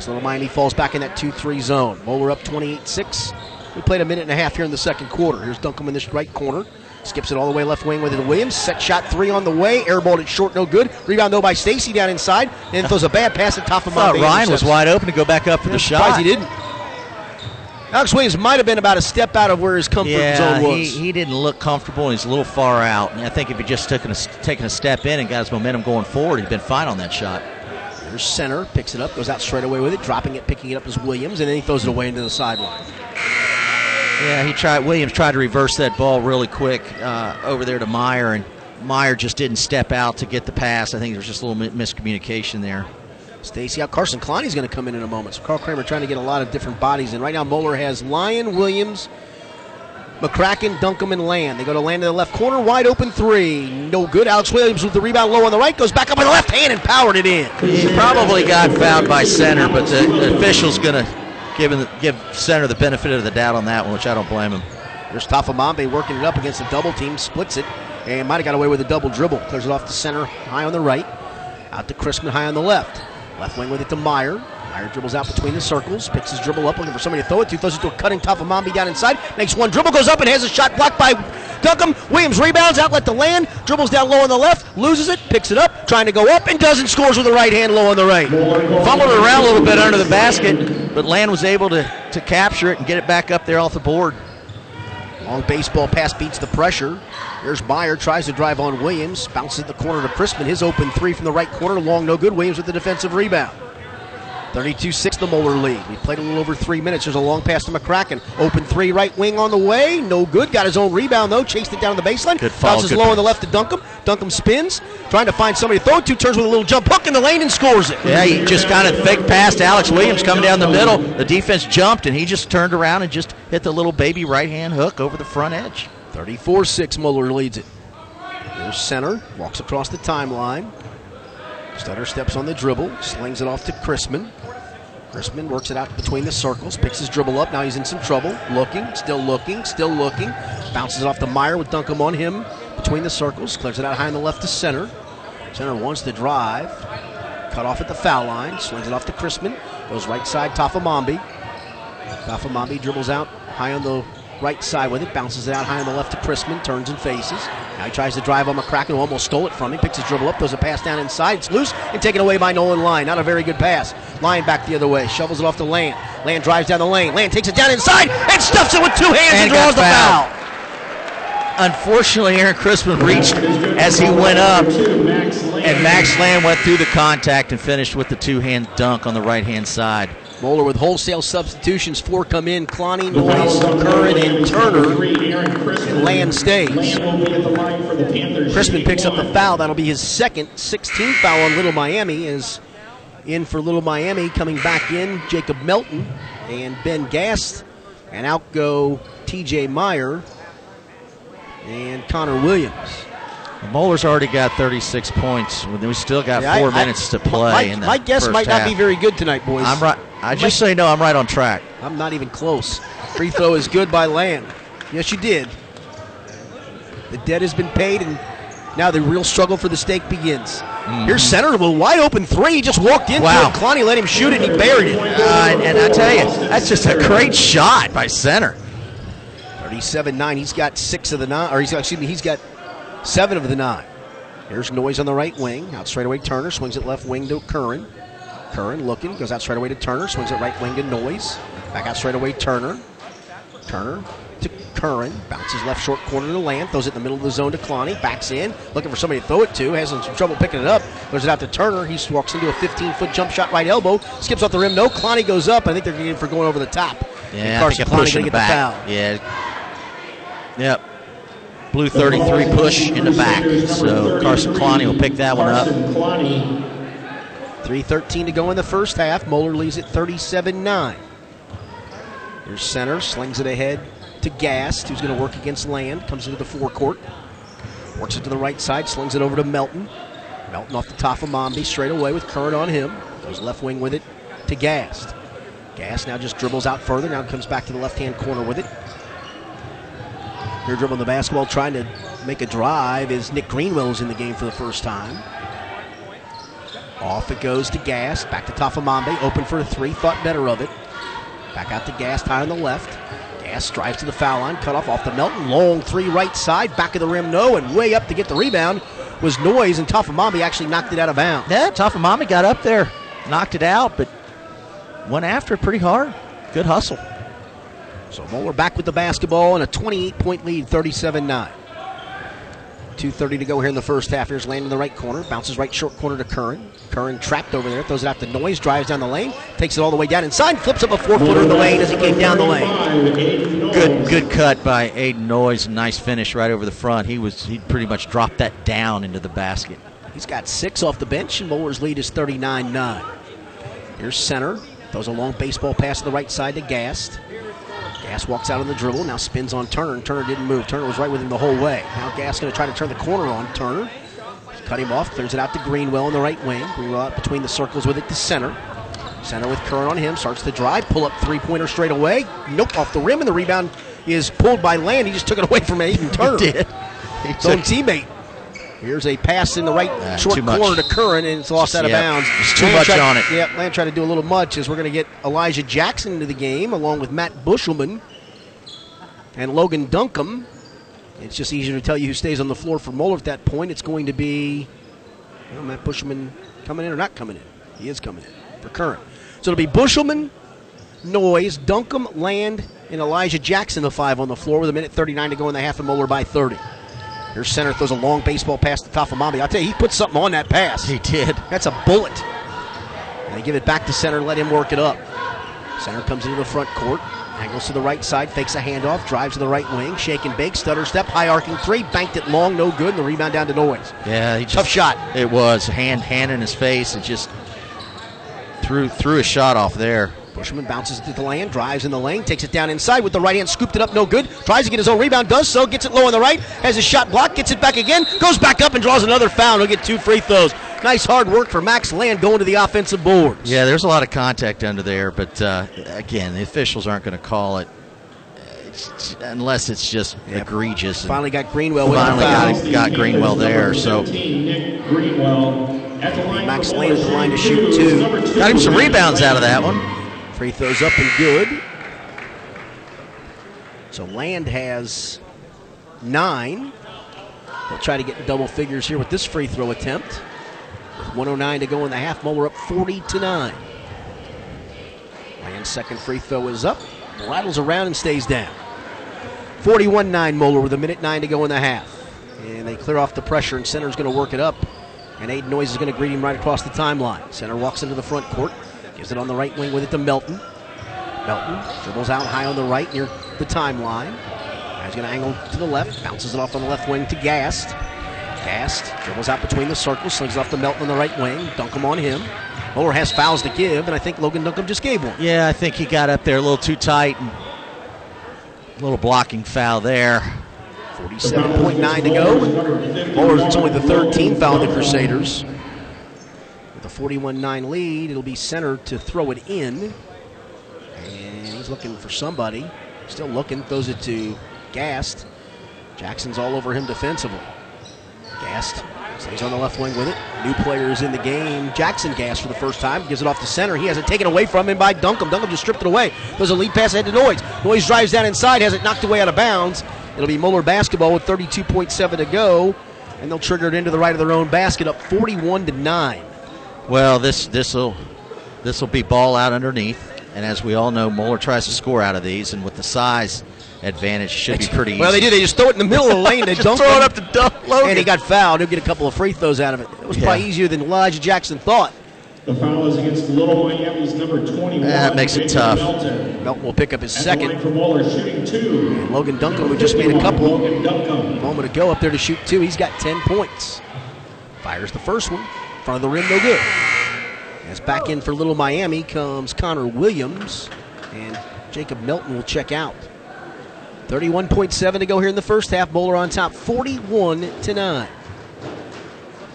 Little Miami falls back in that 2 3 zone. Moeller up 28 6. We played a minute and a half here in the second quarter. Here's Duncombe in this right corner. Skips it all the way left wing with it to Williams. Set shot three on the way. Airballed it short, no good. Rebound though by Stacy down inside. And throws a bad pass at top of thought Ryan was wide open to go back up for the Surprised shot. he didn't. Alex Williams might have been about a step out of where his comfort Yeah, zone he, was. he didn't look comfortable. and He's a little far out. And I think if he just took a, taken a step in and got his momentum going forward, he'd been fine on that shot. There's center, picks it up, goes out straight away with it, dropping it, picking it up as Williams, and then he throws it away into the sideline. Yeah, he tried. Williams tried to reverse that ball really quick uh, over there to Meyer, and Meyer just didn't step out to get the pass. I think there was just a little miscommunication there. Stacy out. Carson Klein is going to come in in a moment. So Carl Kremer trying to get a lot of different bodies in. Right now, Moeller has Lyon, Williams, McCracken, Duncombe, and Land. They go to Land in the left corner, wide open three. No good. Alex Williams with the rebound low on the right, goes back up with the left hand and powered it in. He probably got fouled by center, but the, the official's going to the- give center the benefit of the doubt on that one, which I don't blame him. There's Tafamambe working it up against a double team, splits it, and might have got away with a double dribble. Clears it off the center, high on the right. Out to Chrisman, high on the left. Left wing with it to Meyer. Meyer dribbles out between the circles, picks his dribble up, looking for somebody to throw it to. Throws it to a cutting Tafamambi down inside. Makes one dribble, goes up and has a shot blocked by Duncombe. Williams rebounds, outlet to land, dribbles down low on the left, loses it, picks it up, trying to go up, and doesn't scores with the right hand low on the right. Fumbled it around a little bit under the basket, but Land was able to, to capture it and get it back up there off the board. Long baseball pass beats the pressure. There's Meyer, tries to drive on Williams, bounces at the corner to Chrisman. His open three from the right corner, long, no good. Williams with the defensive rebound. 32 6 the Moeller lead. We played a little over three minutes. There's a long pass to McCracken. Open three, right wing on the way. No good. Got his own rebound, though. Chased it down the baseline. Good foul, Bounces good low pass. on the left to Duncombe. Duncombe spins, trying to find somebody to throw it to. Turns with a little jump hook in the lane and scores it. Yeah, he just kind of fake passed Alex Williams coming down the middle. The defense jumped, and he just turned around and just hit the little baby right hand hook over the front edge. 34 6, Moeller leads it. There's center, walks across the timeline. Stutter steps on the dribble, slings it off to Chrisman. Chrisman works it out between the circles, picks his dribble up. Now he's in some trouble. Looking, still looking, still looking. Bounces it off the Meyer with Duncombe on him between the circles. Clears it out high on the left to center. Center wants to drive. Cut off at the foul line. Swings it off to Chrisman. Goes right side, Tafamambi. Tafamambi dribbles out high on the right side with it. Bounces it out high on the left to Chrisman. Turns and faces. Now he tries to drive on McCracken, who almost stole it from him. Picks his dribble up, throws a pass down inside. It's loose and taken away by Nolan Lyon. Not a very good pass. Lyon back the other way. Shovels it off to Land. Land drives down the lane. Land takes it down inside and stuffs it with two hands and, And draws the fouled. foul. Unfortunately, Aaron Chrisman reached as he went up, and Max Land went through the contact and finished with the two-hand dunk on the right-hand side. Moeller with wholesale substitutions. Four come in. Clowney, Noyes, Curran, and Turner. And Land stays. Chrisman picks up the foul. That'll be his second 16 foul on Little Miami. Is in for Little Miami. Coming back in, Jacob Melton and Ben Gast. And out go TJ Meyer and Connor Williams. Moeller's already got 36 points. We still got Yeah, four I- minutes to play. My, my guess might half. not be very good tonight, boys. I'm right. I just say no. I'm right on track. I'm not even close. Free throw is good by Land. Yes, you did. The debt has been paid, and now the real struggle for the stake begins. Here's center with a wide open three. He just walked into Wow. it. Clowney let him shoot it, and he buried it. Uh, and, and I tell you, that's just a great shot by center. 37-9. He's got six of the nine, or he's got, excuse me, he's got seven of the nine. Here's Noyes on the right wing. Out straight away, Turner swings it left wing to Curran. Curran looking, goes out straight away to Turner, swings it right wing to Noyes. Back out straight away, Turner. Turner to Curran, bounces left short corner to Land, throws it in the middle of the zone to Clowney, backs in, looking for somebody to throw it to, has some trouble picking it up, throws it out to Turner. He walks into a 15 foot jump shot right elbow, skips off the rim. No, Clowney goes up. I think they're getting for going over the top. Yeah, and Carson Clowney going to the get the foul. Yeah. Yep. Blue 33 push in the back. So Carson Clowney will pick that one up. 3.13 to go in the first half. Moeller leads it 37 9. Here's center, slings it ahead to Gast, who's going to work against Land. Comes into the forecourt. Works it to the right side, slings it over to Melton. Melton off the top of Mombi, straight away with Curran on him. Goes left wing with it to Gast. Gast now just dribbles out further. Now comes back to the left hand corner with it. Here dribbling the basketball, trying to make a drive is Nick Greenwell's in the game for the first time. Off it goes to Gast. Back to Tafamambe. Open for a three. Thought better of it. Back out to Gast. High on the left. Gast drives to the foul line. Cut off off the Melton. Long three right side. Back of the rim. No. And way up to get the rebound was Noyes. And Tafamambe actually knocked it out of bounds. Yeah, Tafamami got up there, knocked it out, but went after it pretty hard. Good hustle. So Moeller back with the basketball and a 28 point lead, 37 9. 2.30 to go here in the first half. Here's Land in the right corner. Bounces right short corner to Curran. Curran trapped over there. Throws it out to Noyes. Drives down the lane. Takes it all the way down inside. Flips up a four footer in the lane as he came down the lane. Good, good cut by Aiden Noyes. Nice finish right over the front. He was he pretty much dropped that down into the basket. He's got six off the bench, and Moeller's lead is 39 9. Here's center. Throws a long baseball pass to the right side to Gast. Gast walks out on the dribble, now spins on Turner, Turner didn't move. Turner was right with him the whole way. Now Gast going to try to turn the corner on Turner. Cut him off, clears it out to Greenwell in the right wing. Greenwell out between the circles with it to center. Center with Curran on him, starts to drive, pull up three pointer straight away. Nope, off the rim, and the rebound is pulled by Land. He just took it away from Aiden (laughs) Turner. He did. His own teammate. Here's a pass in the right Ah, short corner to Curran, and it's lost out of Yep, bounds. it's too Land much tried- on it. Yep, Land tried to do a little much as we're going to get Elijah Jackson into the game along with Matt Bushelman and Logan Duncombe. It's just easier to tell you who stays on the floor for Moeller at that point. It's going to be well, Matt Bushelman coming in or not coming in. He is coming in for Curran. So it'll be Bushelman, Noyes, Duncombe, Land, and Elijah Jackson, the five on the floor with a minute 39 to go in the half and Moeller by 30. Here's center throws a long baseball pass to Tafamami. I'll tell you, he put something on that pass. He did. That's a bullet. And they give it back to center let him work it up. Center comes into the front court, angles to the right side, fakes a handoff, drives to the right wing, shake and bake, stutter step, high arcing three, banked it long, no good, and the rebound down to Noyes. Yeah, he just, Tough shot. It was hand hand in his face and just threw threw a shot off there. Bushelman bounces it to the lane, drives in the lane, takes it down inside with the right hand, scooped it up, no good. Tries to get his own rebound, does so, gets it low on the right, has his shot blocked, gets it back again, goes back up and draws another foul. He'll get two free throws. Nice hard work for Max Land going to the offensive boards. Yeah, there's a lot of contact under there, but uh, again, the officials aren't going to call it unless it's just yeah. egregious. Finally got Greenwell with the bigger, finally got, got Greenwell there. So Max Land at the line to shoot two. Got him some rebounds out of that one. Free throws up and good. So Land has nine. They'll try to get double figures here with this free throw attempt. With 109 to go in the half, Moeller up 40 to 9. Land's second free throw is up. Rattles around and stays down. 41 9 Moeller with a minute 9 to go in the half. And they clear off the pressure, and Center's going to work it up. And Aiden Noyes is going to greet him right across the timeline. Center walks into the front court, gives it on the right wing with it to Melton. Melton dribbles out high on the right near the timeline. Now he's going to angle to the left, bounces it off on the left wing to Gast. Gast dribbles out between the circles, slings it off to Melton on the right wing. Duncombe on him. Moeller has fouls to give, and I think Logan Duncombe just gave one. Yeah, I think he got up there a little too tight and a little blocking foul there. 47.9 to go. Moeller's it's only the third team foul of the Crusaders. With a 41 9 lead, it'll be center to throw it in. And he's looking for somebody. Still looking, throws it to Gast. Jackson's all over him defensively. Gast stays on the left wing with it. New players in the game. Jackson Gast for the first time. Gives it off to center. He has it taken away from him by Duncombe. Duncombe just stripped it away. Throws a lead pass ahead to Noyes. Noyes drives down inside, has it knocked away out of bounds. It'll be Moeller basketball with 32.7 to go. And they'll trigger it into the right of their own basket up 41 to 9. Well, this this will this will be ball out underneath. And as we all know, Moeller tries to score out of these, and with the size advantage, should be pretty. Easy. Well, easy. they do. They just throw it in the middle of the lane. (laughs) They just throw it up to Dunk Logan. and he got fouled. He'll get a couple of free throws out of it. It was yeah. probably easier than Elijah Jackson thought. The foul is against Little Miami's number 21. That makes it tough. Melton. Melton will pick up his At second. For Moeller, shooting two. And Logan Duncombe, who just made a couple a moment ago up there to shoot two, he's got 10 points. Fires the first one. Front of the rim, no good. As back in for Little Miami comes Connor Williams, and Jacob Melton will check out. 31.7 to go here in the first half. Moeller on top, 41 to 9.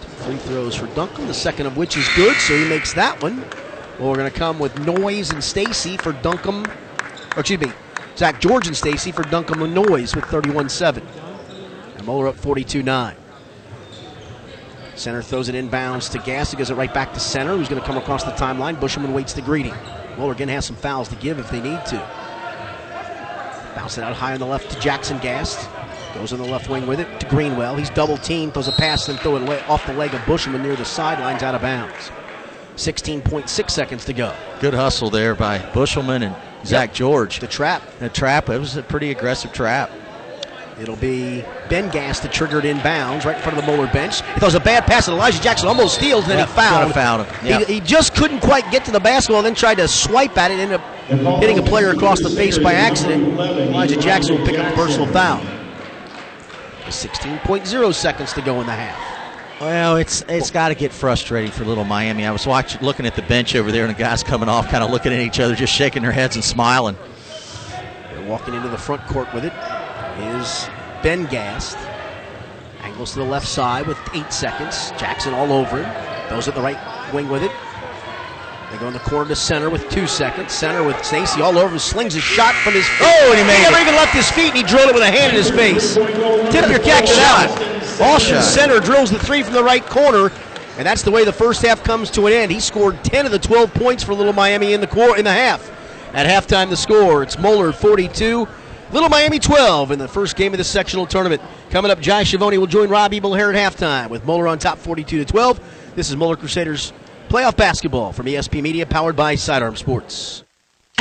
Two free throws for Duncombe, the second of which is good, so he makes that one. Well, we're going to come with Noyes and Stacy for Duncombe, or excuse me, Zach George and Stacy for Duncombe and Noyes with 31 7. And Moeller up 42 9. Center throws it inbounds to Gast. He gives it right back to center, who's going to come across the timeline. Bushelman waits the greeting. Moeller again has some fouls to give if they need to. Bounce it out high on the left to Jackson Gast. Goes on the left wing with it to Greenwell. He's double teamed, throws a pass, then throw it off the leg of Bushelman near the sidelines out of bounds. 16.6 seconds to go. Good hustle there by Bushelman and Zach yep. George. The trap. The trap. It was a pretty aggressive trap. It'll be Ben Gast to trigger it inbounds right in front of the Moeller bench. He throws a bad pass, and Elijah Jackson almost steals, and then yep, he fouled. fouled him. Yep. He, he, just couldn't quite get to the basketball, and then tried to swipe at it, ended up hitting a player across the face by accident. Elijah Jackson will pick up a personal foul. 16.0 seconds to go in the half. Well, it's it's got to get frustrating for little Miami. I was watching, looking at the bench over there, and the guys coming off, kind of looking at each other, just shaking their heads and smiling. They're walking into the front court with it. Is Ben Gast. Angles to the left side with eight seconds. Jackson all over him. Goes at the right wing with it. They go in the corner to center with two seconds. Center with Stacy all over him. Slings a shot from his. Oh, and he made he never even left his feet, and he drilled it with a hand in his face. Tip your cap shot. Ball shot. Center drills the three from the right corner, and that's the way the first half comes to an end. He scored 10 of the 12 points for Little Miami in the quarter, in the half. At halftime, the score it's Moeller 42, Little Miami 12 in the first game of the sectional tournament. Coming up, Jai Schiavone will join Rob Ebel here at halftime with Moeller on top 42 to 12. This is Moeller Crusaders playoff basketball from ESP Media, powered by Sidearm Sports.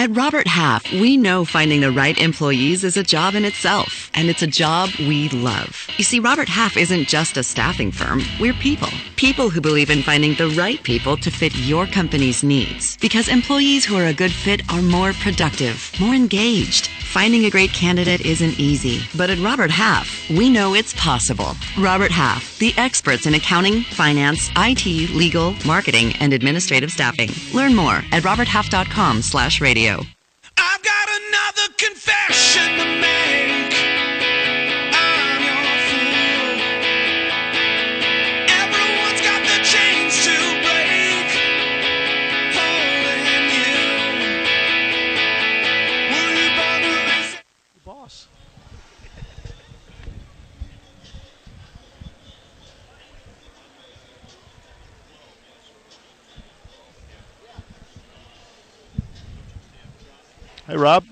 At Robert Half, we know finding the right employees is a job in itself, and it's a job we love. You see, Robert Half isn't just a staffing firm, we're people. People who believe in finding the right people to fit your company's needs. Because employees who are a good fit are more productive, more engaged. Finding a great candidate isn't easy, but at Robert Half, we know it's possible. Robert Half, the experts in accounting, finance, IT, legal, marketing, and administrative staffing. Learn more at roberthalf.com slash Hey, Rob.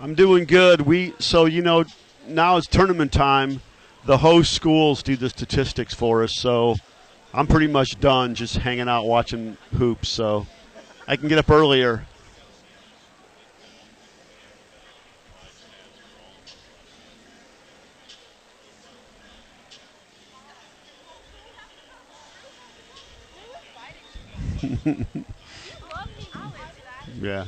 I'm doing good. We so you know now it's tournament time. The host schools do the statistics for us, so I'm pretty much done just hanging out watching hoops. So I can get up earlier. (laughs) yeah.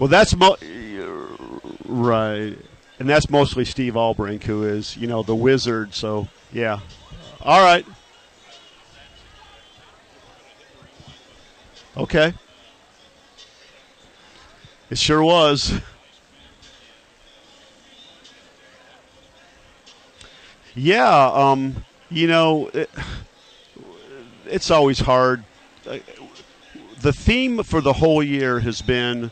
Well, that's mo- right, and that's mostly Steve Albrink, who is you know the wizard. So yeah, all right, okay. It sure was. Yeah, um, you know, it, it's always hard. Uh, The theme for the whole year has been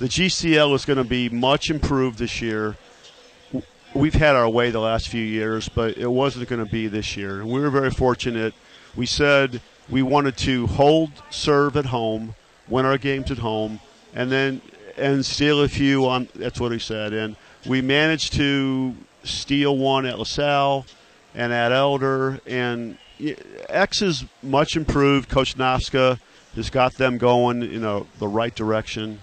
the GCL is going to be much improved this year. We've had our way the last few years, but it wasn't going to be this year. And we were very fortunate. We said we wanted to hold serve at home, win our games at home, and then and steal a few on. That's what he said, and we managed to steal one at LaSalle and at Elder, and X is much improved. Coach Nafska has got them going in a, the right direction.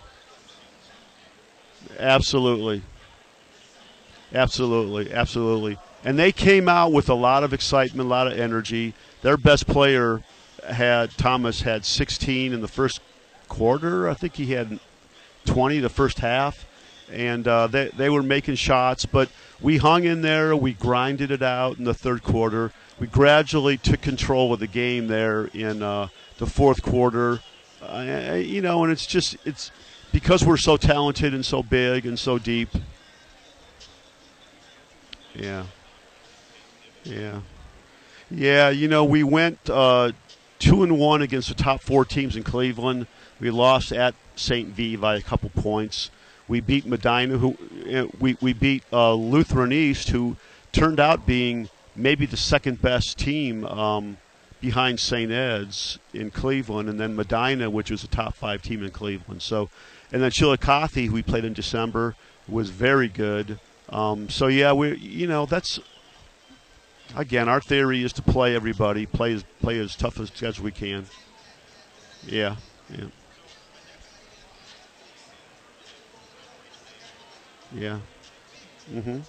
Absolutely. Absolutely. Absolutely. And they came out with a lot of excitement, a lot of energy. Their best player had, Thomas had 16 in the first quarter. I think he had 20 the first half. And uh, they, they were making shots, but we hung in there. We grinded it out in the third quarter. We gradually took control of the game there in uh, the fourth quarter. Uh, you know, and it's just, it's because we're so talented and so big and so deep. Yeah. Yeah. Yeah, you know, we went uh, two and one against the top four teams in Cleveland. We lost at St. V by a couple points. We beat Medina, who uh, we we beat uh, Lutheran East, who turned out being maybe the second best team um, behind St. Ed's in Cleveland, and then Medina, which was a top five team in Cleveland. So, and then Chillicothe, we played in December, was very good. Um, so yeah, we you know that's again our theory is to play everybody, play as play as tough as, as we can. Yeah, yeah. Yeah. Mhm.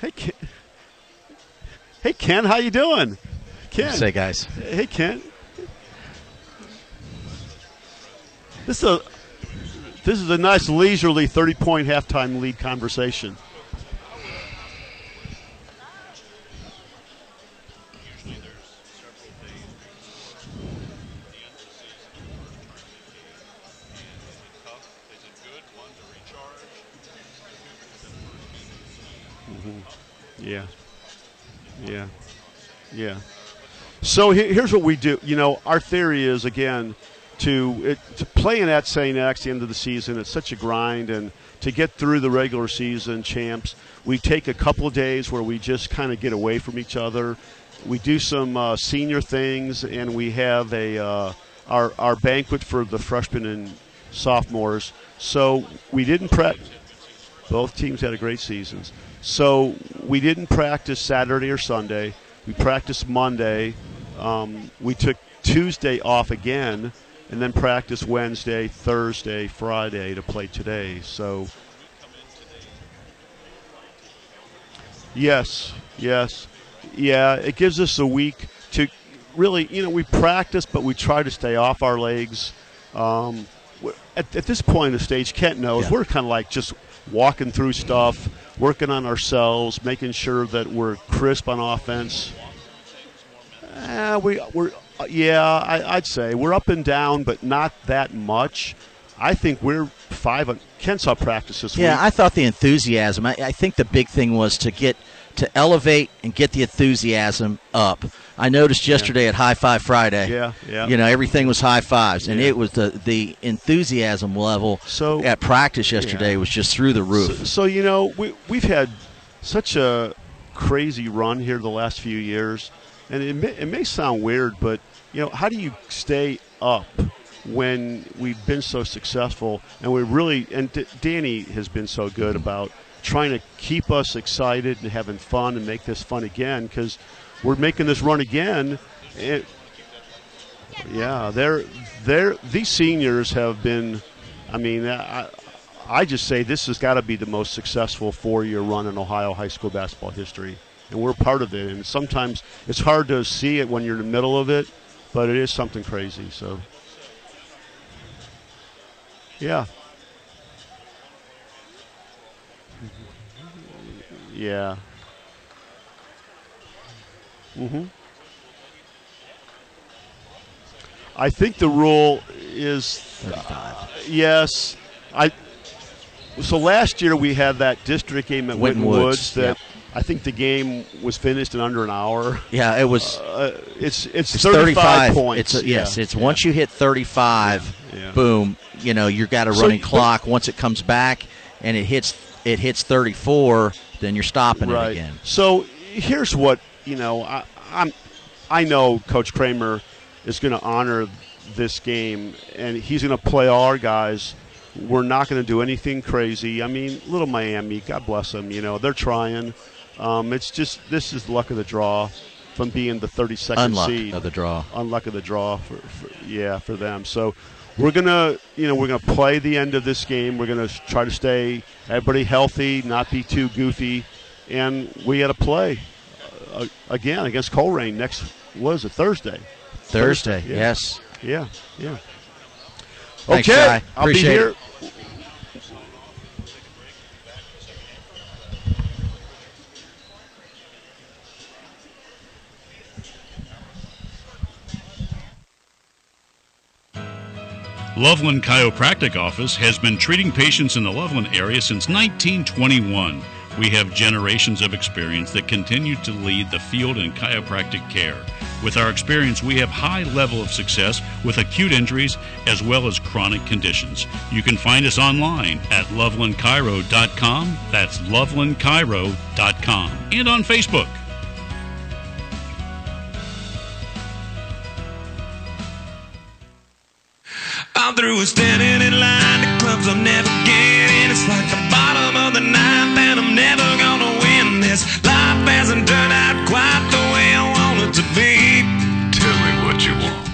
Hey Ken. (laughs) Hey Ken, how you doing? Ken. Say, guys. Hey Ken. This is a this is a nice leisurely thirty point halftime lead conversation. So here's what we do. You know, our theory is again to it, to playing at St. X the end of the season. It's such a grind, and to get through the regular season champs, we take a couple of days where we just kind of get away from each other. We do some uh, senior things, and we have a uh, our our banquet for the freshmen and sophomores. So we didn't prep. Both teams had a great seasons. So we didn't practice Saturday or Sunday. We practiced Monday. Um, we took Tuesday off again, and then practice Wednesday, Thursday, Friday to play today. So yes, yes, yeah. It gives us a week to really, you know, we practice, but we try to stay off our legs. Um, at, at this point in the stage, Kent knows Yeah. we're kind of like just walking through stuff, working on ourselves, making sure that we're crisp on offense. Uh, we we're uh, yeah, I, I'd say we're up and down, but not that much. I think we're five. On, Ken saw practice this Yeah, week. I thought the enthusiasm. I, I think the big thing was to get to elevate and get the enthusiasm up. I noticed yesterday at High Five Friday. Yeah, yeah. You know, everything was high fives, and Yeah. it was the the enthusiasm level. So- at practice yesterday Yeah. was just through the roof. So, so you know, we we've had such a crazy run here the last few years, and it may, it may sound weird, but you know, how do you stay up when we've been so successful and we really and D- Danny has been so good about trying to keep us excited and having fun and make this fun again because we're making this run again. It, yeah, they're they're these seniors have been. I mean, I, I just say this has got to be the most successful four-year run in Ohio high school basketball history, and we're part of it. And sometimes it's hard to see it when you're in the middle of it, but it is something crazy. So, yeah, yeah. Mm-hmm. I think the rule is uh, yes. I so last year we had that district game at Winton Woods, Woods that yep. I think the game was finished in under an hour. Yeah, it was. Uh, it's, it's It's 35, points. It's a, yes. It's yeah. once you hit 35, Yeah. boom. You know you've got a So running but- clock. Once it comes back and it hits it hits 34, then you're stopping right. it again. So here's what you know. I, I'm I know Coach Kremer is going to honor this game, and he's going to play our guys. We're not going to do anything crazy. I mean, little Miami, God bless them. You know, they're trying. Um, it's just this is the luck of the draw from being the 32nd Unluck seed. of the draw. Unluck of the draw for, for yeah for them. So we're gonna you know we're gonna play the end of this game. We're gonna try to stay everybody healthy, not be too goofy, and we got to play uh, again against Colerain next. was it? Thursday. Thursday, yeah. yes. Yeah, yeah. Thanks, okay. I'll be Appreciate here. it. Loveland Chiropractic Office has been treating patients in the Loveland area since 1921. We have generations of experience that continue to lead the field in chiropractic care. With our experience, we have high level of success with acute injuries as well as chronic conditions. You can find us online at lovelandchiro.com. That's lovelandchiro.com and on Facebook. I'm through with standing in line to clubs I'm never getting. It's like the bottom of the ninth, and I'm never gonna win this. Life hasn't turned out quite the way I want it to be. Tell me what you want.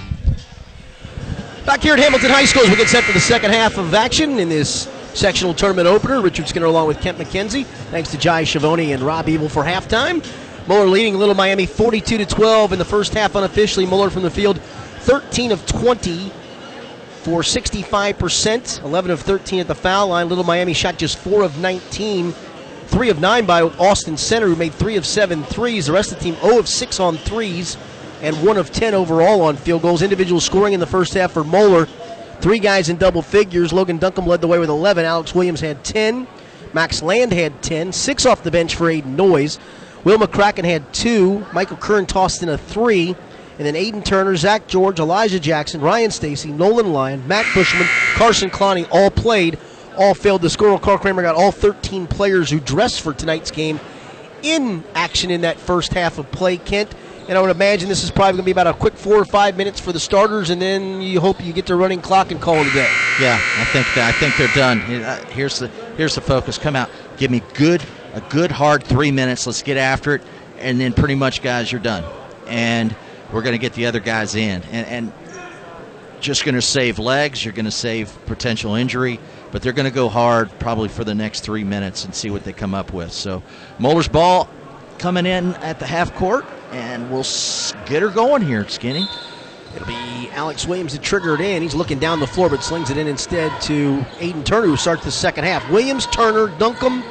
Back here at Hamilton High School as we get set for the second half of action in this sectional tournament opener. Richard Skinner along with Kent McKenzie. Thanks to Jai Schiavone and Rob Ebel for halftime. Moeller leading Little Miami 42 to 12 in the first half unofficially. Moeller from the field 13 of 20 for 65%, 11 of 13 at the foul line. Little Miami shot just 4 of 19, 3 of 9 by Austin Center, who made 3 of 7 threes. The rest of the team 0 of 6 on threes and 1 of 10 overall on field goals. Individual scoring in the first half for Moeller. Three guys in double figures. Logan Duncombe led the way with 11. Alex Williams had 10. Max Land had 10. Six off the bench for Aiden Noyes. Will McCracken had two. Michael Curran tossed in a three. And then Aiden Turner, Zach George, Elijah Jackson, Ryan Stacy, Nolan Lyon, Matt Bushelman, Carson Clowney all played. All failed to score. Carl Kremer got all 13 players who dressed for tonight's game in action in that first half of play, Kent. And I would imagine this is probably going to be about a quick four or five minutes for the starters, and then you hope you get the running clock and call it a day. Yeah, I think that, I think they're done. Uh, Here's the here's the focus. Come out, give me good a good hard three minutes. Let's get after it, and then pretty much, guys, you're done. And we're going to get the other guys in, and, and just going to save legs. You're going to save potential injury, but they're going to go hard probably for the next three minutes and see what they come up with. So, Moeller's ball coming in at the half court, and we'll get her going here, Skinny. It'll be Alex Williams to trigger it in. He's looking down the floor, but slings it in instead to Aiden Turner, who starts the second half. Williams, Turner, Duncombe,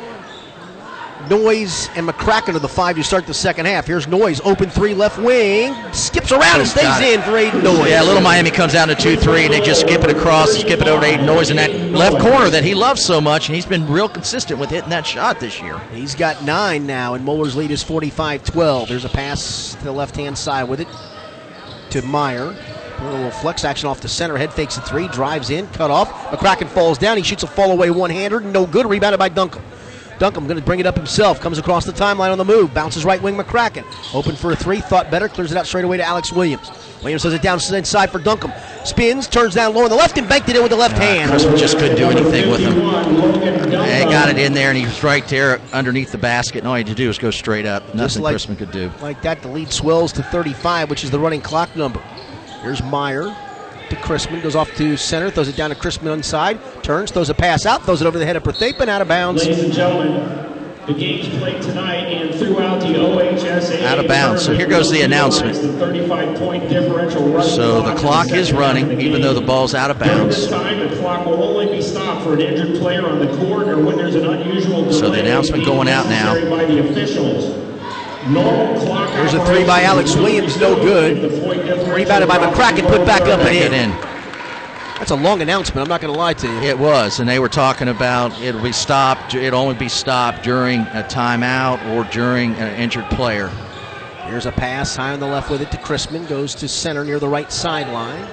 Noyes, and McCracken are the five to start the second half. Here's Noyes, open three, left wing, skips around and stays in for Aiden Noyes. Yeah, Little Miami comes down to 2 3, and they just skip it across, skip it over to Aiden Noyes in that left corner that he loves so much, and he's been real consistent with hitting that shot this year. He's got nine now, and Moeller's lead is 45 12. There's a pass to the left hand side with it to Meyer. A little flex action off the center. Head fakes a three, drives in, cut off. McCracken falls down. He shoots a fall away one hander. No good. Rebounded by Duncombe. Duncombe going to bring it up himself. Comes across the timeline on the move. Bounces right wing McCracken. Open for a three. Thought better. Clears it out straight away to Alex Williams. Williams does it down inside for Duncombe. Spins, turns down low on the left and banked it in with the left hand. Chrisman just couldn't do anything with him. He got it in there, and he was right there underneath the basket. And all he had to do was go straight up. Nothing like- Chrisman could do. Like that, the lead swells to 35, which is the running clock number. Here's Meyer to Chrisman. Goes off to center. Throws it down to Chrisman inside. Turns. Throws a pass out. Throws it over the head of Perthapen. Out of bounds. Ladies and gentlemen, the games played tonight and throughout the OHSAA Out of bounds. So here goes the announcement. The 35-point differential So the clock is running, the even game. though the ball's out of During bounds. this time, the clock will only be stopped for an injured player on the court or when there's an unusual delay. So the announcement going out now. necessary By the officials. Normal There's a three by Alex Williams. No good. Rebounded by McCracken. Put back up and Back it in. in. That's a long announcement. I'm not going to lie to you. It was, and they were talking about it'll be stopped. It'll only be stopped during a timeout or during an injured player. Here's a pass high on the left with it to Chrisman. Goes to center near the right sideline.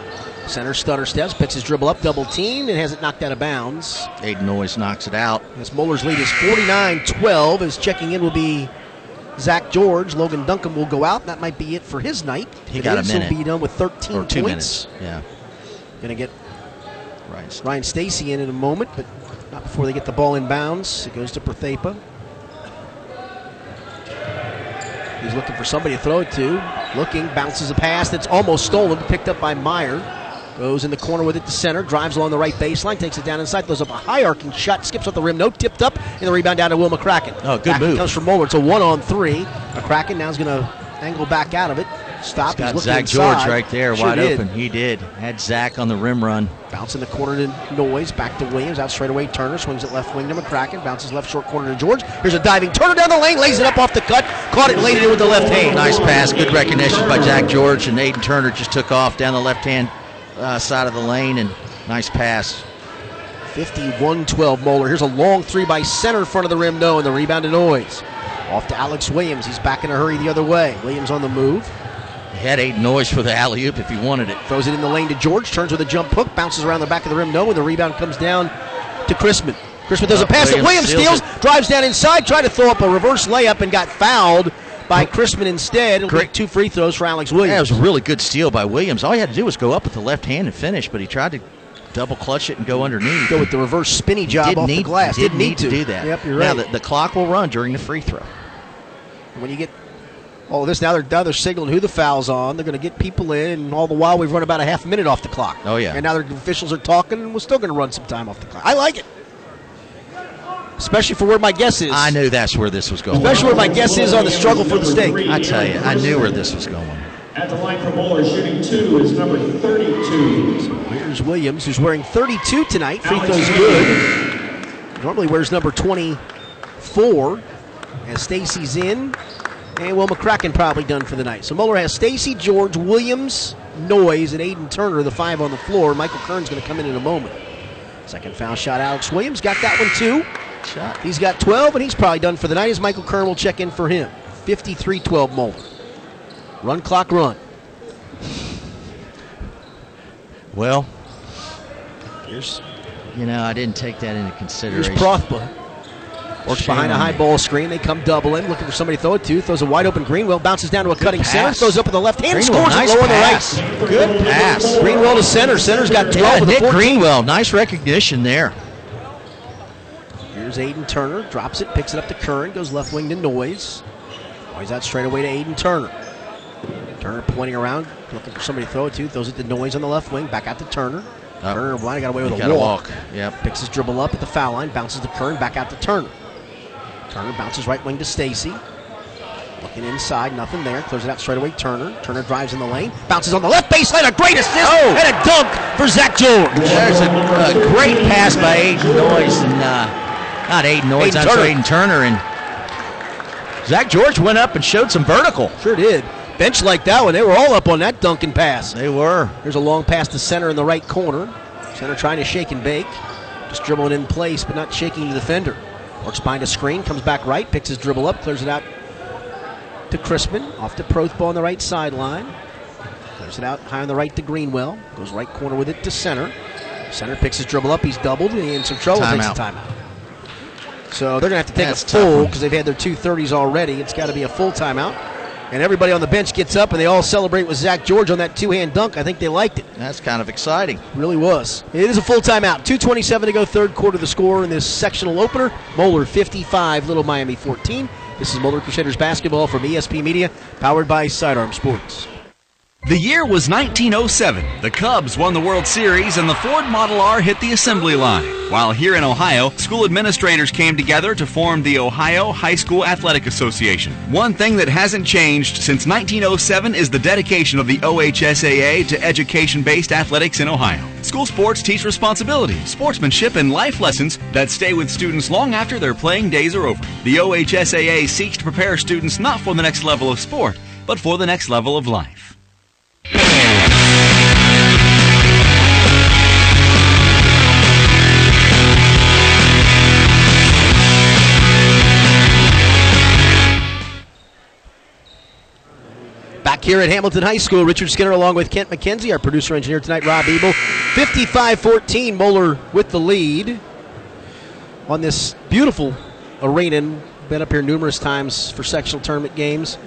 Center stutter steps, picks his dribble up, double team, and has it knocked out of bounds. Aiden Noyes knocks it out. As Moeller's lead is 49 12. As checking in will be Zach George. Logan Duncombe will go out. That might be it for his night. He got it a is. minute. He'll be done with 13 Or two points. minutes. Yeah. Going to get Right. Ryan Stacy in in a moment, but not before they get the ball in bounds. It goes to Perthapa. He's looking for somebody to throw it to. Looking, bounces a pass that's almost stolen, picked up by Meyer. Goes in the corner with it to center, drives along the right baseline, takes it down inside, throws up a high arcing shot, skips off the rim, no tipped up, and the rebound down to Will McCracken. Oh, good Back move. Comes from Moeller. It's a one on three. McCracken now is going to angle back out of it. Stop. He's got looking Zach inside. George right there, Sure wide did. open. He did. Had Zach on the rim run. Bounce in the corner to Noyes, back to Williams, out straight away. Turner swings it left wing to McCracken, bounces left short corner to George. Here's a diving Turner down the lane, lays it up off the cut, caught it, laid it in with the left hand. Nice pass. Good recognition by Zach George, and Aiden Turner just took off down the left hand uh, side of the lane, and nice pass. 51-12 Moeller. Here's a long three by center front of the rim, no, and the rebound to Noyes. Off to Alex Williams. He's back in a hurry the other way. Williams on the move. He had Aiden Noyes for the alley oop if he wanted it. Throws it in the lane to George. Turns with a jump hook. Bounces around the back of the rim. No, and the rebound comes down to Chrisman. Chrisman does Oh, a pass that Williams Williams steals steals. Drives down inside. Tried to throw up a reverse layup and got fouled by Chrisman instead. It'll Great. two free throws for Alex Yeah, it Williams. was a really good steal by Williams. All he had to do was go up with the left hand and finish, but he tried to double clutch it and go underneath. Go with the reverse spinny job didn't off need, the glass. Didn't, Didn't need to do that. Yep, you're Now right. the, the clock will run during the free throw. when you get all this, now they're, now they're signaling who the foul's on. They're going to get people in, and all the while we've run about a half minute off the clock. Oh, yeah. And now the officials are talking, and we're still going to run some time off the clock. I like it. Especially for where my guess is. I knew that's where this was going. Especially where my guess is on the struggle for the state. I tell you, I knew where this was going. At the line for Moeller, shooting two is number 32. Here's Williams, who's wearing 32 tonight. Free throws good. Normally wears number 24. As Stacy's in, and Will McCracken probably done for the night. So Moeller has Stacy, George, Williams, Noyes, and Aiden Turner, the five on the floor. Michael Curran's going to come in in a moment. Second foul shot, Alex Williams got that one too. Shot. He's got 12, and he's probably done for the night as Michael Curran will check in for him. 53 12 Moeller. Run clock run. Well, Here's, you know, I didn't take that into here's consideration. Prothba. Works Shame behind a high me. ball screen. They come doubling, looking for somebody to throw it to. Throws a wide open Greenwell, bounces down to a cutting center, pass. throws up with the left hand, Greenwell, scores nice it low pass. on the right. Good pass. Greenwell to center. Center's got 12 Yeah, Nick 14. Greenwell, nice recognition there. Here's Aiden Turner, drops it, picks it up to Curran, goes left wing to Noyes. Noyes out straight away to Aiden Turner. Turner pointing around, looking for somebody to throw it to, throws it to Noyes on the left wing, back out to Turner. Oh. Turner blind, got away with a walk. walk. Yep. Picks his dribble up at the foul line, bounces to Curran, back out to Turner. Turner bounces right wing to Stacy. Looking inside, nothing there. Clears it out straight away. Turner. Turner drives in the lane. Bounces on the left baseline. A great assist Oh! and a dunk for Zach George. There's a, a great pass by Aiden Noyes and uh, not Aiden Noyes, I'm Turner. sorry, Aiden Turner and Zach George went up and showed some vertical. Sure did. Bench like that one. They were all up on that dunking pass. They were. There's a long pass to center in the right corner. Center trying to shake and bake. Just dribbling in place, but not shaking the defender. Works behind a screen, comes back right, picks his dribble up, clears it out to Crispin. Off to Prothba on the right sideline. Clears it out high on the right to Greenwell. Goes right corner with it to center. Center picks his dribble up. He's doubled and he's in some trouble. Takes a Timeout. So they're going to have to take That's a full because they've had their two 30s already. It's got to be a full timeout. And everybody on the bench gets up and they all celebrate with Zach George on that two hand dunk. I think they liked it. That's kind of exciting. Really was. It is a full timeout. 2.27 to go, third quarter. The score in this sectional opener Moeller 55, Little Miami 14. This is Moeller Crusaders basketball from ESP Media, powered by Sidearm Sports. The year was 1907. The Cubs won the World Series and the Ford Model R hit the assembly line. While here in Ohio, school administrators came together to form the Ohio High School Athletic Association. One thing that hasn't changed since 1907 is the dedication of the OHSAA to education based athletics in Ohio. School sports teach responsibility, sportsmanship, and life lessons that stay with students long after their playing days are over. The OHSAA seeks to prepare students not for the next level of sport, but for the next level of life. Back here at Hamilton High School, Richard Skinner along with Kent McKenzie, our producer engineer tonight, Rob Ebel. 55 14, Moeller with the lead on this beautiful arena. Been up here numerous times for sectional tournament games.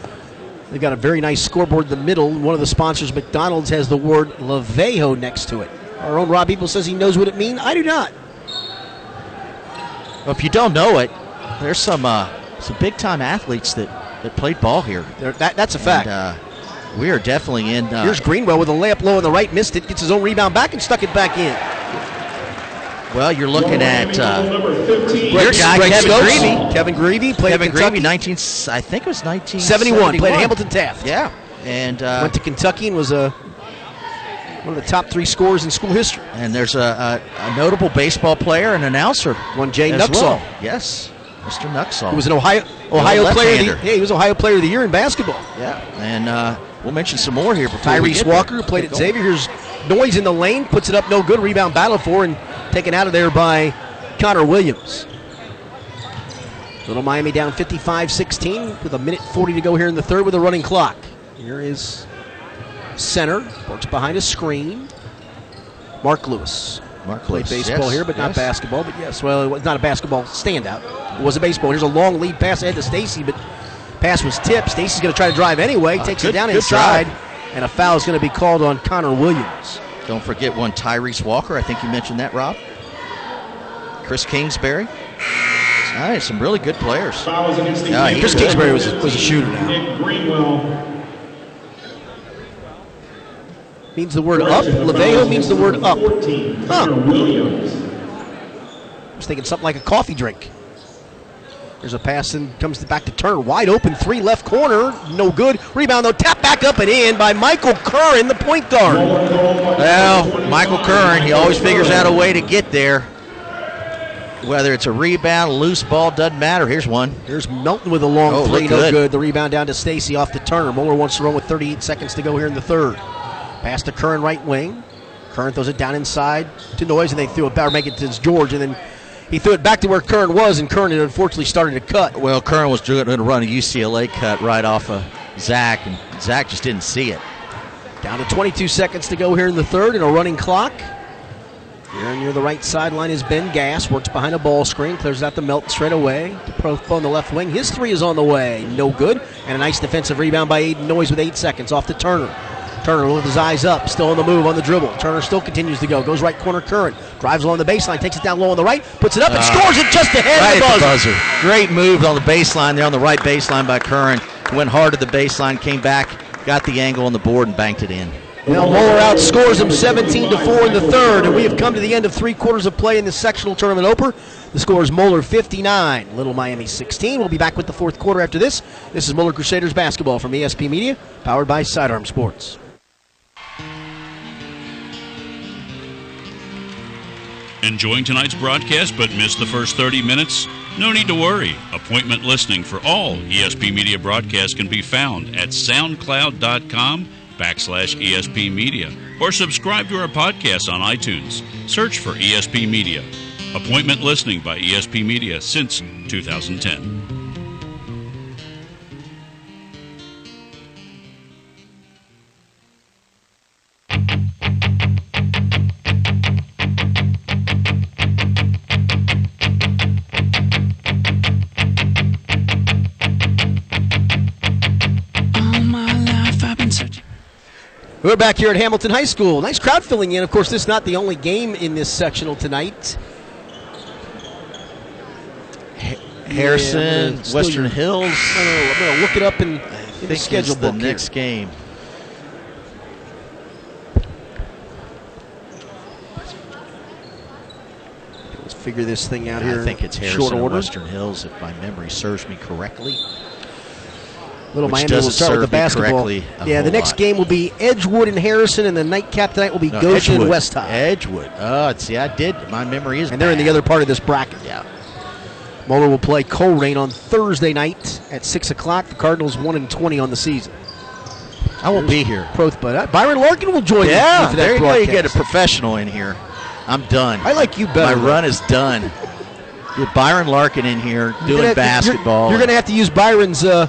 They've got a very nice scoreboard in the middle. One of the sponsors, McDonald's, has the word Lavejo next to it. Our own Rob Ebel says he knows what it means. I do not. Well, if you don't know it, there's some uh, some big time athletes that, that played ball here. That, that's a fact. And, uh, we are definitely in. Uh, Here's Greenwell with a layup low on the right, missed it, gets his own rebound back and stuck it back in. Well, you're looking at uh, your guy Greg Kevin Stokes. Grevey. Kevin Grevey played Kevin at Kentucky. Grevey, 19. I think it was 1971. 71, played at Hamilton Taft. Yeah, and uh, Went to Kentucky and was a one of the top three scorers in school history. and there's a, a, a notable baseball player and announcer. One Jay as Nuxhall. well. Yes, Mr. Nuxhall. He was an Ohio Ohio player. Of the, yeah, he was Ohio Player of the Year in basketball. Yeah, and uh, we'll mention some more here before Tyrese Walker who played at. Xavier. Here's Noyes in the lane, puts it up, no good. Rebound battle for and taken out of there by Connor Williams. Little Miami down 55-16 with a minute 40 to go here in the third with a running clock. Here is center, works behind a screen. Mark Lewis. Mark Lewis. Played Lewis, baseball yes, here, but not basketball. But yes, well, it was not a basketball standout. It was a baseball. Here's a long lead pass ahead to Stacy, but pass was tipped. Stacy's going to try to drive anyway. Uh, takes good- it down inside, and a foul is going to be called on Connor Williams. Don't forget one Tyrese Walker. I think you mentioned that, Rob. Chris Kingsbury. All right, some really good players. Fouls Yeah, he Chris good. Kingsbury was a, was a shooter now. Means the word up. Lavejo means the word up. 14. Huh. Williams. I was thinking something like a coffee drink. There's a pass and comes back to Turner. Wide open, three left corner. No good. Rebound though, tap back up and in by Michael Curran, the point guard. Well, Michael Curran, he always figures out a way to get there. Whether it's a rebound, a loose ball, doesn't matter. Here's one. Here's Melton with a long Oh, three, no good. good. The rebound down to Stacy off the Turner. Moeller wants to run with 38 seconds to go here in the third. Pass to Curran right wing. Curran throws it down inside to Noyes, and they threw it back, make it to George, and then he threw it back to where Curran was, and Curran had unfortunately started to cut. Well, Curran was going to run a UCLA cut right off of Zach, and Zach just didn't see it. Down to 22 seconds to go here in the third, and a running clock. Here near the right sideline is Ben Gast. Works behind a ball screen. Clears out the Melton straight away. To Profo on the left wing. His three is on the way. No good. And a nice defensive rebound by Aiden Noyes with eight seconds off to Turner. Turner with his eyes up, still on the move on the dribble. Turner still continues to go. Goes right corner current. Drives along the baseline, takes it down low on the right, puts it up and Ah. scores it just ahead Right of at the the buzzer. buzzer. Great move on the baseline there on the right baseline by Curran. Went hard to the baseline, came back, got the angle on the board, and banked it in. Now Moeller outscores them 17 to 4 in the third, and we have come to the end of three quarters of play in the sectional tournament opener. The score is Moeller 59, Little Miami 16. We'll be back with the fourth quarter after this. This is Moeller Crusaders basketball from ESP Media, powered by Sidearm Sports. Enjoying tonight's broadcast but missed the first 30 minutes? No need to worry. Appointment listening for all ESP Media broadcasts can be found at soundcloud.com backslash ESP Media or subscribe to our podcast on iTunes. Search for ESP Media. Appointment listening by ESP Media since 2010. We're back here at Hamilton High School. Nice crowd filling in. Of course, this is not the only game in this sectional tonight. Harrison, Yeah, Western your- Hills. I'm gonna, I'm gonna look it up in, in I the think schedule it's the book here. next game. Let's figure this thing out I here. think it's Harrison. Western Hills, if my memory serves me correctly. Little which Miami will start with the basketball. Yeah, the next lot. game will be Edgewood and Harrison, and the nightcap tonight will be No, Goshen and. West High. Edgewood. Oh, see, I did. My memory is. and they're in the other part of this bracket. Yeah. Moeller will play Colerain on Thursday night at six o'clock. The Cardinals one and twenty on the season. I won't be here. Proth, but uh, Byron Larkin will join Yeah, you for that there you go. You get a professional in here. I'm done. I like you better. My run is done. (laughs) Get Byron Larkin in here doing gonna- basketball. You're, you're going to have to use Byron's uh,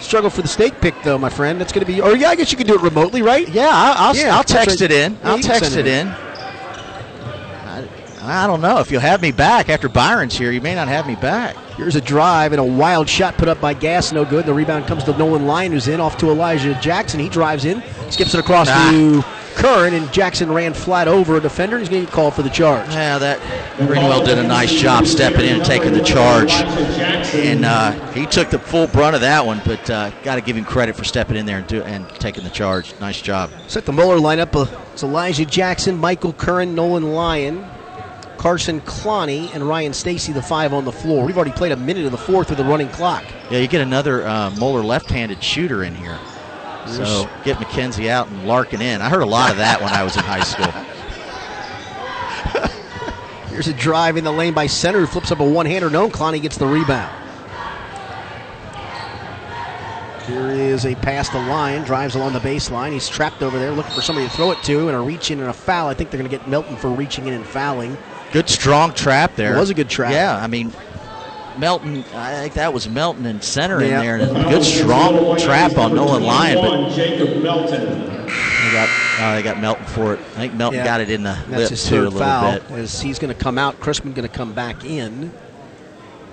struggle for the snake pick, though, my friend. That's going to be, or yeah, I guess you can do it remotely, right? Yeah, I'll, I'll, Yeah, I'll text right. it in. Yeah, I'll text it it in. I, I don't know. If you'll have me back after Byron's here, you may not have me back. Here's a drive and a wild shot put up by Gast, no good. The rebound comes to Nolan Lyon, who's in, off to Elijah Jackson. He drives in, skips it across Ah. to Curran, and Jackson ran flat over a defender. and He's going to get called for the charge. Yeah, that Greenwell did a nice job stepping in and taking the charge, and uh, he took the full brunt of that one. But uh, got to give him credit for stepping in there and, do, and taking the charge. Nice job. Set the Moeller lineup. Uh, it's Elijah Jackson, Michael Curran, Nolan Lyon, Carson Cloney, and Ryan Stacy, the five on the floor. We've already played a minute of the fourth with a running clock. Yeah, you get another uh, Moeller left-handed shooter in here. So get McKenzie out and Larkin in. I heard a lot of that when I was in high school. (laughs) Here's a drive in the lane by center who flips up a one-hander. No, Cloney gets the rebound. Here is a pass to Lyon, drives along the baseline. He's trapped over there looking for somebody to throw it to, and a reach in and a foul. I think they're going to get Melton for reaching in and fouling. Good strong trap there. It was a good trap. Yeah, I mean, Melton. I think that was Melton in center Yeah. in there, and a good strong trap on Nolan Lyon. But Jacob Melton. they got uh, they got Melton for it. I think Melton Yeah. got it in the That's lip his too a little foul bit. as he's going to come out. Crispin going to come back in.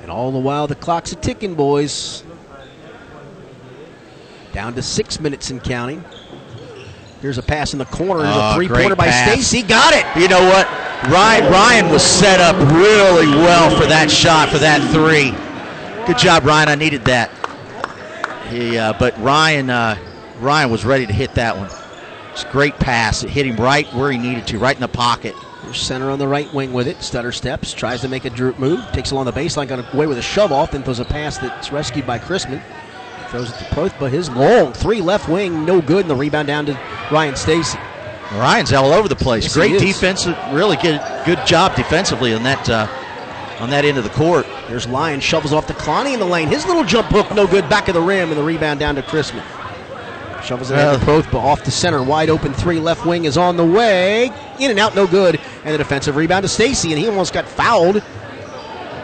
And all the while, the clock's a ticking, boys. Down to six minutes and counting. Here's a pass in the corner. Here's Oh, a three-pointer by. Stacy. Got it. You know what? Ryan Ryan was set up really well for that shot for that three. Good job, Ryan. I needed that. He, uh, but Ryan uh, Ryan was ready to hit that one. It's a great pass. It hit him right where he needed to, right in the pocket. Center on the right wing with it. Stutter steps, tries to make a move, takes along the baseline, got away with a shove off, then throws a pass that's rescued by Chrisman. Throws it to Proth, but his long three left wing, no good, and the rebound down to Ryan Stacy. Ryan's all over the place. Yes, Great defensive, really good good job defensively on that uh, on that end of the court. There's Lyon, shovels off to Cloney in the lane. His little jump hook, no good, back of the rim, and the rebound down to Chrisman. Shovels it out to Proth, but off the center, wide open three left wing is on the way. In and out, no good. And the defensive rebound to Stacy, and he almost got fouled.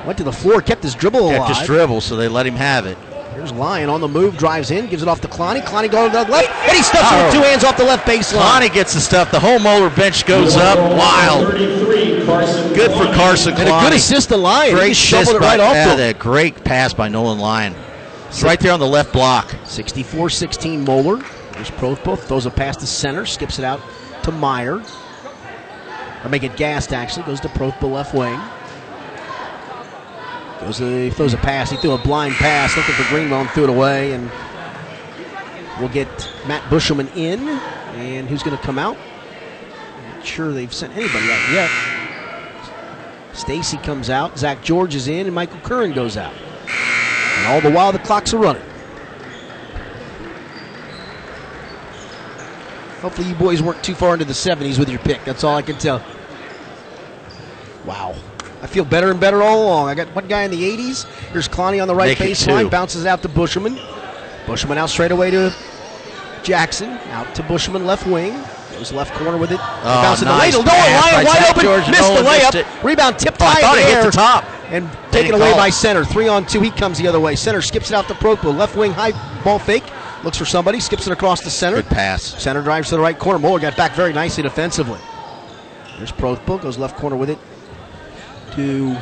Went to the floor, kept his dribble alive. Kept his dribble, so they let him have it. Here's Lyon on the move, drives in, gives it off to Cloney. Cloney going to the left, and he stuffs it Oh. with two hands off the left baseline. Lonnie gets the stuff. The whole Moeller bench goes up. Wild. Good for Carson And a good assist to Lyon. Great he shoveled assist it right by, off yeah, to him. that great pass by Nolan Lyon. It's right there on the left block. 64-16 Moeller. There's Prothpo, throws a pass to center, skips it out to Meyer. Or make it Gast, actually. Goes to Prothpo left wing. Goes to, he throws a pass. He threw a blind pass, looking for Greenwell and threw it away. And we'll get Matt Bushelman in. And who's going to come out? Not sure they've sent anybody out yet. Stacy comes out. Zach George is in, and Michael Curran goes out. And all the while, the clocks are running. Hopefully, you boys weren't too far into the 70s with your pick. That's all I can tell. Wow. I feel better and better all along. I got one guy in the 80s. Here's Cloney on the right Make baseline. Bounces out to Bushelman. Bushelman out straight away to Jackson. Out to Bushelman left wing. Goes left corner with it. Oh, Bounces nice to the pass Lyon by wide open. George. Missed Nolan the layup. it. Rebound tipped Oh, I high thought in it the hit air. the top. And Didn't taken away call. by center. Three on two. He comes the other way. Center skips it out to Propo. Left wing high ball fake. Looks for somebody. Skips it across the center. Good pass. Center drives to the right corner. Moeller got back very nicely defensively. There's Prothpo. Goes left corner with it to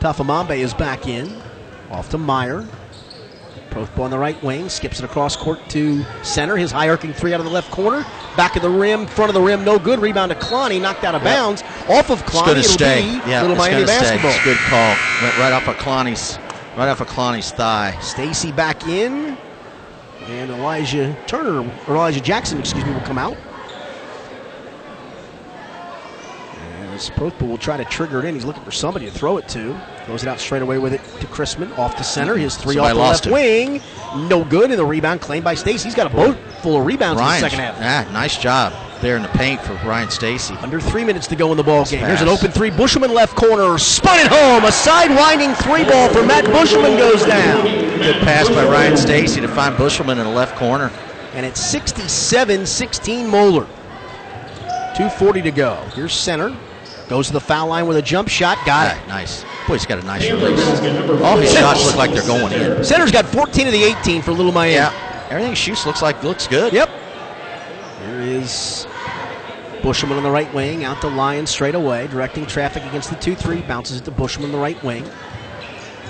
Tafamambe is back in. Off to Meyer. Prothbo on the right wing, skips it across court to center. His high arcing three out of the left corner. Back of the rim, front of the rim, no good. Rebound to Clowney, knocked out of Yep. bounds. Off of It's going to it'll stay. be Yeah, Little it's Miami basketball. It's good call. Went right off of Clowney's, right off of Clowney's thigh. Stacy back in, and Elijah Turner or Elijah Jackson, excuse me, will come out. As Prothbo will try to trigger it in. He's looking for somebody to throw it to. Throws it out straight away with it to Chrisman off the center. His three Somebody off the left it. wing, no good. And the rebound claimed by Stacy. He's got a boat full of rebounds in the second half. Yeah, nice job there in the paint for Ryan Stacy. Under three minutes to go in the ball game. Here's an open three. Bushelman left corner, spun it home. A sidewinding three ball for Matt Bushelman goes down. Good pass by Ryan Stacy to find Bushelman in the left corner. And it's 67 16 Moeller. 2.40 to go. Here's center. Goes to the foul line with a jump shot. Got it. Nice. Boy, he's got a nice release. All his shots look like they're going in. Center's got 14 of the 18 for Little Miami. Yeah, everything shoots looks like looks good. Yep. Here is Bushman on the right wing, out to Lyon straight away, directing traffic against the 2 3. Bounces it to Bushman on the right wing.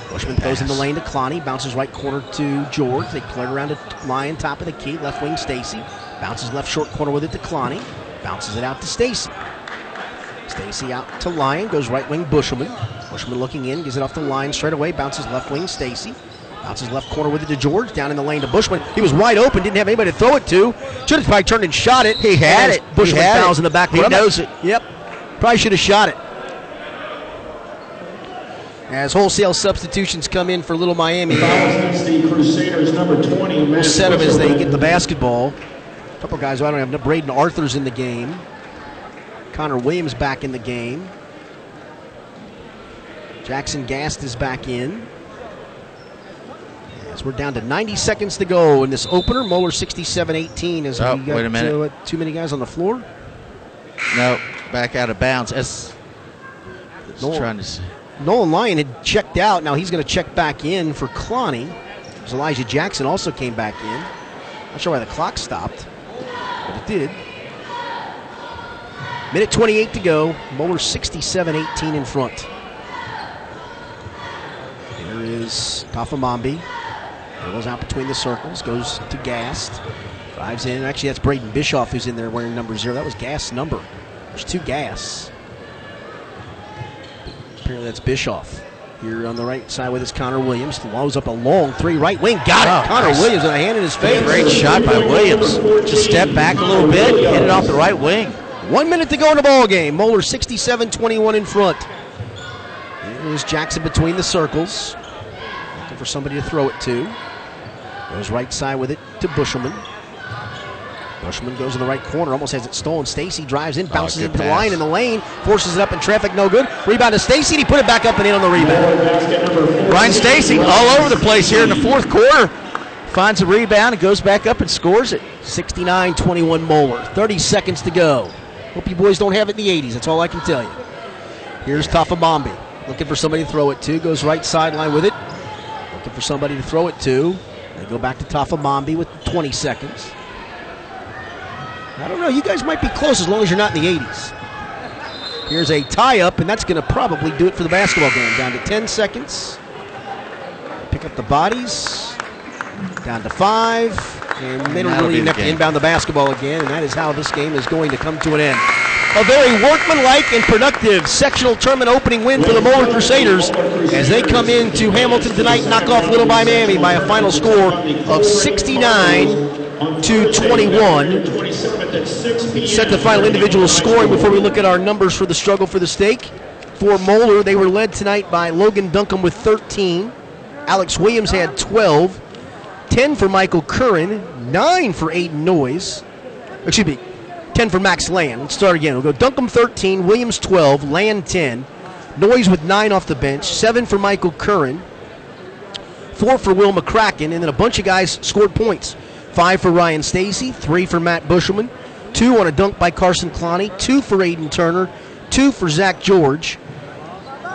Bushman throws in the lane to Clowney, bounces right corner to George. They play it around to Lyon, top of the key, left wing Stacy. Bounces left short corner with it to Clowney. Bounces it out to Stacy. Stacy out to Lyon, goes right wing Bushelman. Bushelman looking in, gives it off the line straight away, bounces left wing Stacy. Bounces left corner with it to George, down in the lane to Bushman. He was wide open, didn't have anybody to throw it to. Should have probably turned and shot it. He had it. He Bushman had fouls it. in the back. He knows it. Yep. Probably should have shot it. As wholesale substitutions come in for Little Miami, Against the Crusaders, number 20, we'll Matt set them as they get the basketball. A couple guys who I don't have. Braden Arthur's in the game. Connor Williams back in the game. Jackson Gast is back in. As we're down to 90 seconds to go in this opener, Moeller 67-18 as Oh, we got wait a minute. uh, too many guys on the floor. No, back out of bounds. As Nolan, trying to. see. Nolan Lyon had checked out. Now he's going to check back in for Clowney. Elijah Jackson also came back in. Not sure why the clock stopped, but it did. Minute 28 to go. Moeller 67-18 in front. There is Tafamambi. Goes out between the circles. Goes to Gast. Drives in. Actually, that's Braden Bischoff who's in there wearing number zero. That was Gast's number. There's two Gasts. Apparently that's Bischoff. Here on the right side with his Connor Williams. Throws up a long three right wing. Got it. Connor nice. Williams with a hand in his face. Great shot by Williams. Just step back a little bit, hit it off the right wing. One minute to go in the ball game. Moeller 67-21 in front. Here's Jackson between the circles. Looking for somebody to throw it to. Goes right side with it to Bushelman. Bushelman goes in the right corner, almost has it stolen. Stacy drives in, ah, bounces good into the line in the lane, forces it up in traffic, no good. Rebound to Stacy, he put it back up and in on the rebound. Basket number 14. Ryan Stacy all over the place here in the fourth quarter. Finds a rebound and goes back up and scores it. 69-21 Moeller. 30 seconds to go. Hope you boys don't have it in the 80s. That's all I can tell you. Here's Tafamambi. Looking for somebody to throw it to. Goes right sideline with it. Looking for somebody to throw it to. They go back to Tafamambi with 20 seconds. I don't know. You guys might be close as long as you're not in the 80s. Here's a tie up, and that's going to probably do it for the basketball game. Down to 10 seconds. Pick up the bodies. Down to five. And they don't really even have to inbound the basketball again, and that is how this game is going to come to an end. A very workmanlike and productive sectional tournament opening win for the Moeller Crusaders as they come into Hamilton tonight, and knock off Little by Miami by a final score of 69 to 21. 27th at 6 p.m. Set the final individual scoring before we look at our numbers for the struggle for the stake. For Moeller, they were led tonight by Logan Duncombe with 13. Alex Williams had 12. 10 for Michael Curran. 9 for Aiden Noyes. Excuse me. 10 for Max Land. Let's start again. We'll go Duncombe 13, Williams 12, Land 10. Noyes with 9 off the bench. 7 for Michael Curran. Four for Will McCracken, and then a bunch of guys scored points. Five for Ryan Stacy, three for Matt Bushelman, two on a dunk by Carson Clowney, two for Aiden Turner, two for Zach George,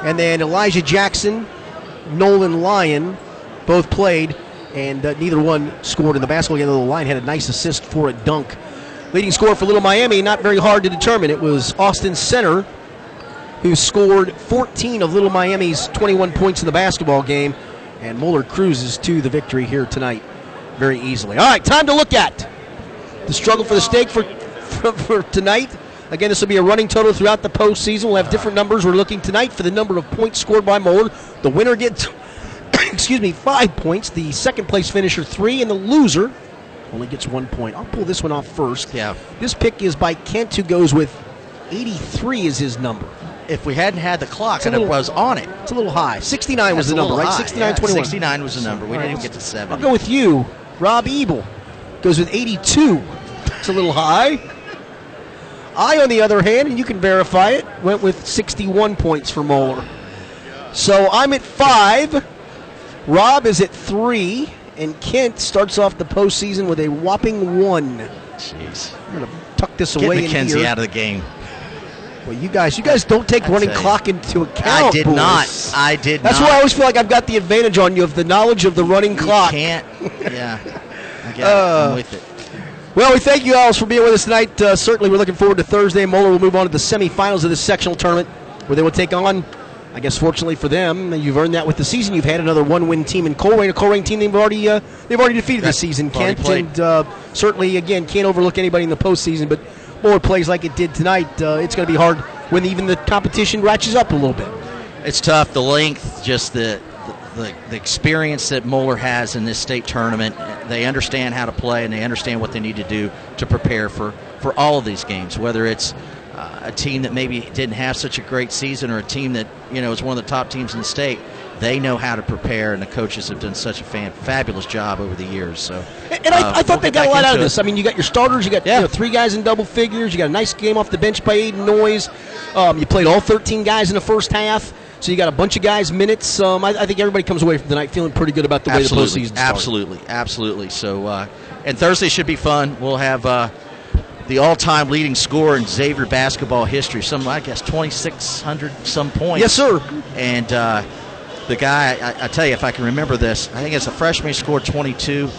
and then Elijah Jackson, Nolan Lyon, both played, and uh, neither one scored in the basketball game. Though the line had a nice assist for a dunk. Leading scorer for Little Miami, not very hard to determine. It was Austin Center, who scored 14 of Little Miami's 21 points in the basketball game And Moeller cruises to the victory here tonight very easily. All right, time to look at the struggle for the stake for, for, for tonight. Again, this will be a running total throughout the postseason. We'll have different numbers. We're looking tonight for the number of points scored by Moeller. The winner gets, excuse me, five points. The second place finisher three, and the loser only gets one point. I'll pull this one off first. Yeah. This pick is by Kent, who goes with 83 is his number. If we hadn't had the clock, It's and it was on it. It's a little high. 69 was the number, right? high. 69 Yeah, 21. 69 was the number. We All didn't right, get to 70. I'll go with you. Rob Ebel goes with 82. It's a little high. I, on the other hand, and you can verify it, went with 61 points for Moeller. So I'm at five. Rob is at three, and Kent starts off the postseason with a whopping one. Jeez. I'm going to tuck this Get away in McKenzie here. out of the game. Well, you guys, you guys don't take running clock into account. I did boys. not. I did That's not. why I always feel like I've got the advantage on you of the knowledge of the running clock. can't. (laughs) Yeah. I. Uh, I'm with it. Well, we thank you all for being with us tonight. Uh, certainly, we're looking forward to Thursday. Moeller will move on to the semifinals of this sectional tournament, where they will take on. I guess, fortunately for them, you've earned that with the season. You've had another one-win team in Colerain, a Colerain team they've already uh, they've already defeated this season. Kent and uh, certainly again can't overlook anybody in the postseason. But more plays like it did tonight. Uh, it's going to be hard when even the competition ratchets up a little bit. It's tough. The length, just the, the the experience that Moeller has in this state tournament. They understand how to play and they understand what they need to do to prepare for for all of these games. Whether it's uh, a team that maybe didn't have such a great season or a team that you know is one of the top teams in the state. They know how to prepare, and the coaches have done such a fan, fabulous job over the years. So, And I, uh, I thought we'll they got a lot out of it. this. I mean, you got your starters, you got you know, three guys in double figures, you got a nice game off the bench by Aiden Noyes. Um, you played all 13 guys in the first half, so you got a bunch of guys minutes. Um, I, I think everybody comes away from tonight feeling pretty good about the way absolutely, the postseason started. absolutely, absolutely. So, uh, and Thursday should be fun. We'll have uh, the all-time leading scorer in Xavier basketball history. Some, I guess, twenty-six hundred some points. Yes, sir. And uh, the guy, I, I tell you, if I can remember this, I think as a freshman he scored twenty-two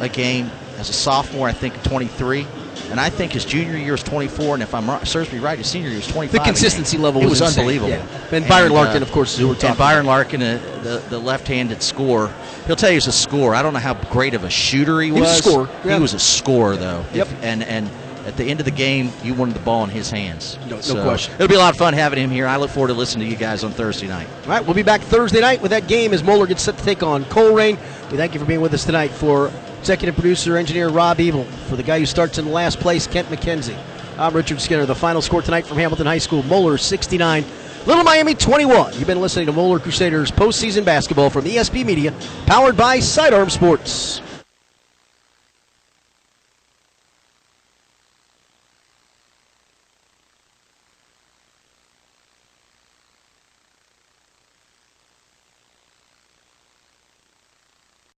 a game. As a sophomore, I think twenty-three. And I think his junior year was 24, and if I'm right, serves me right, his senior year was 25. The consistency level it was was, unbelievable. yeah. And Byron Larkin, of course, is who we're talking And Byron Larkin, uh, the, the left-handed scorer, he'll tell you he's a scorer. I don't know how great of a shooter he, was. He was a scorer, yeah. He was a scorer, though. Yep. If- and and at the end of the game, you wanted the ball in his hands. No- no question. It'll be a lot of fun having him here. I look forward to listening to you guys on Thursday night. All right, we'll be back Thursday night with that game as Moeller gets set to take on Colerain. We thank you for being with us tonight. For executive producer, engineer Rob Ebel, for the guy who starts in last place, Kent McKenzie. I'm Richard Skinner. The final score tonight from Hamilton High School: Moeller 69, Little Miami 21. You've been listening to Moeller Crusaders postseason basketball from ESP Media, powered by Sidearm Sports.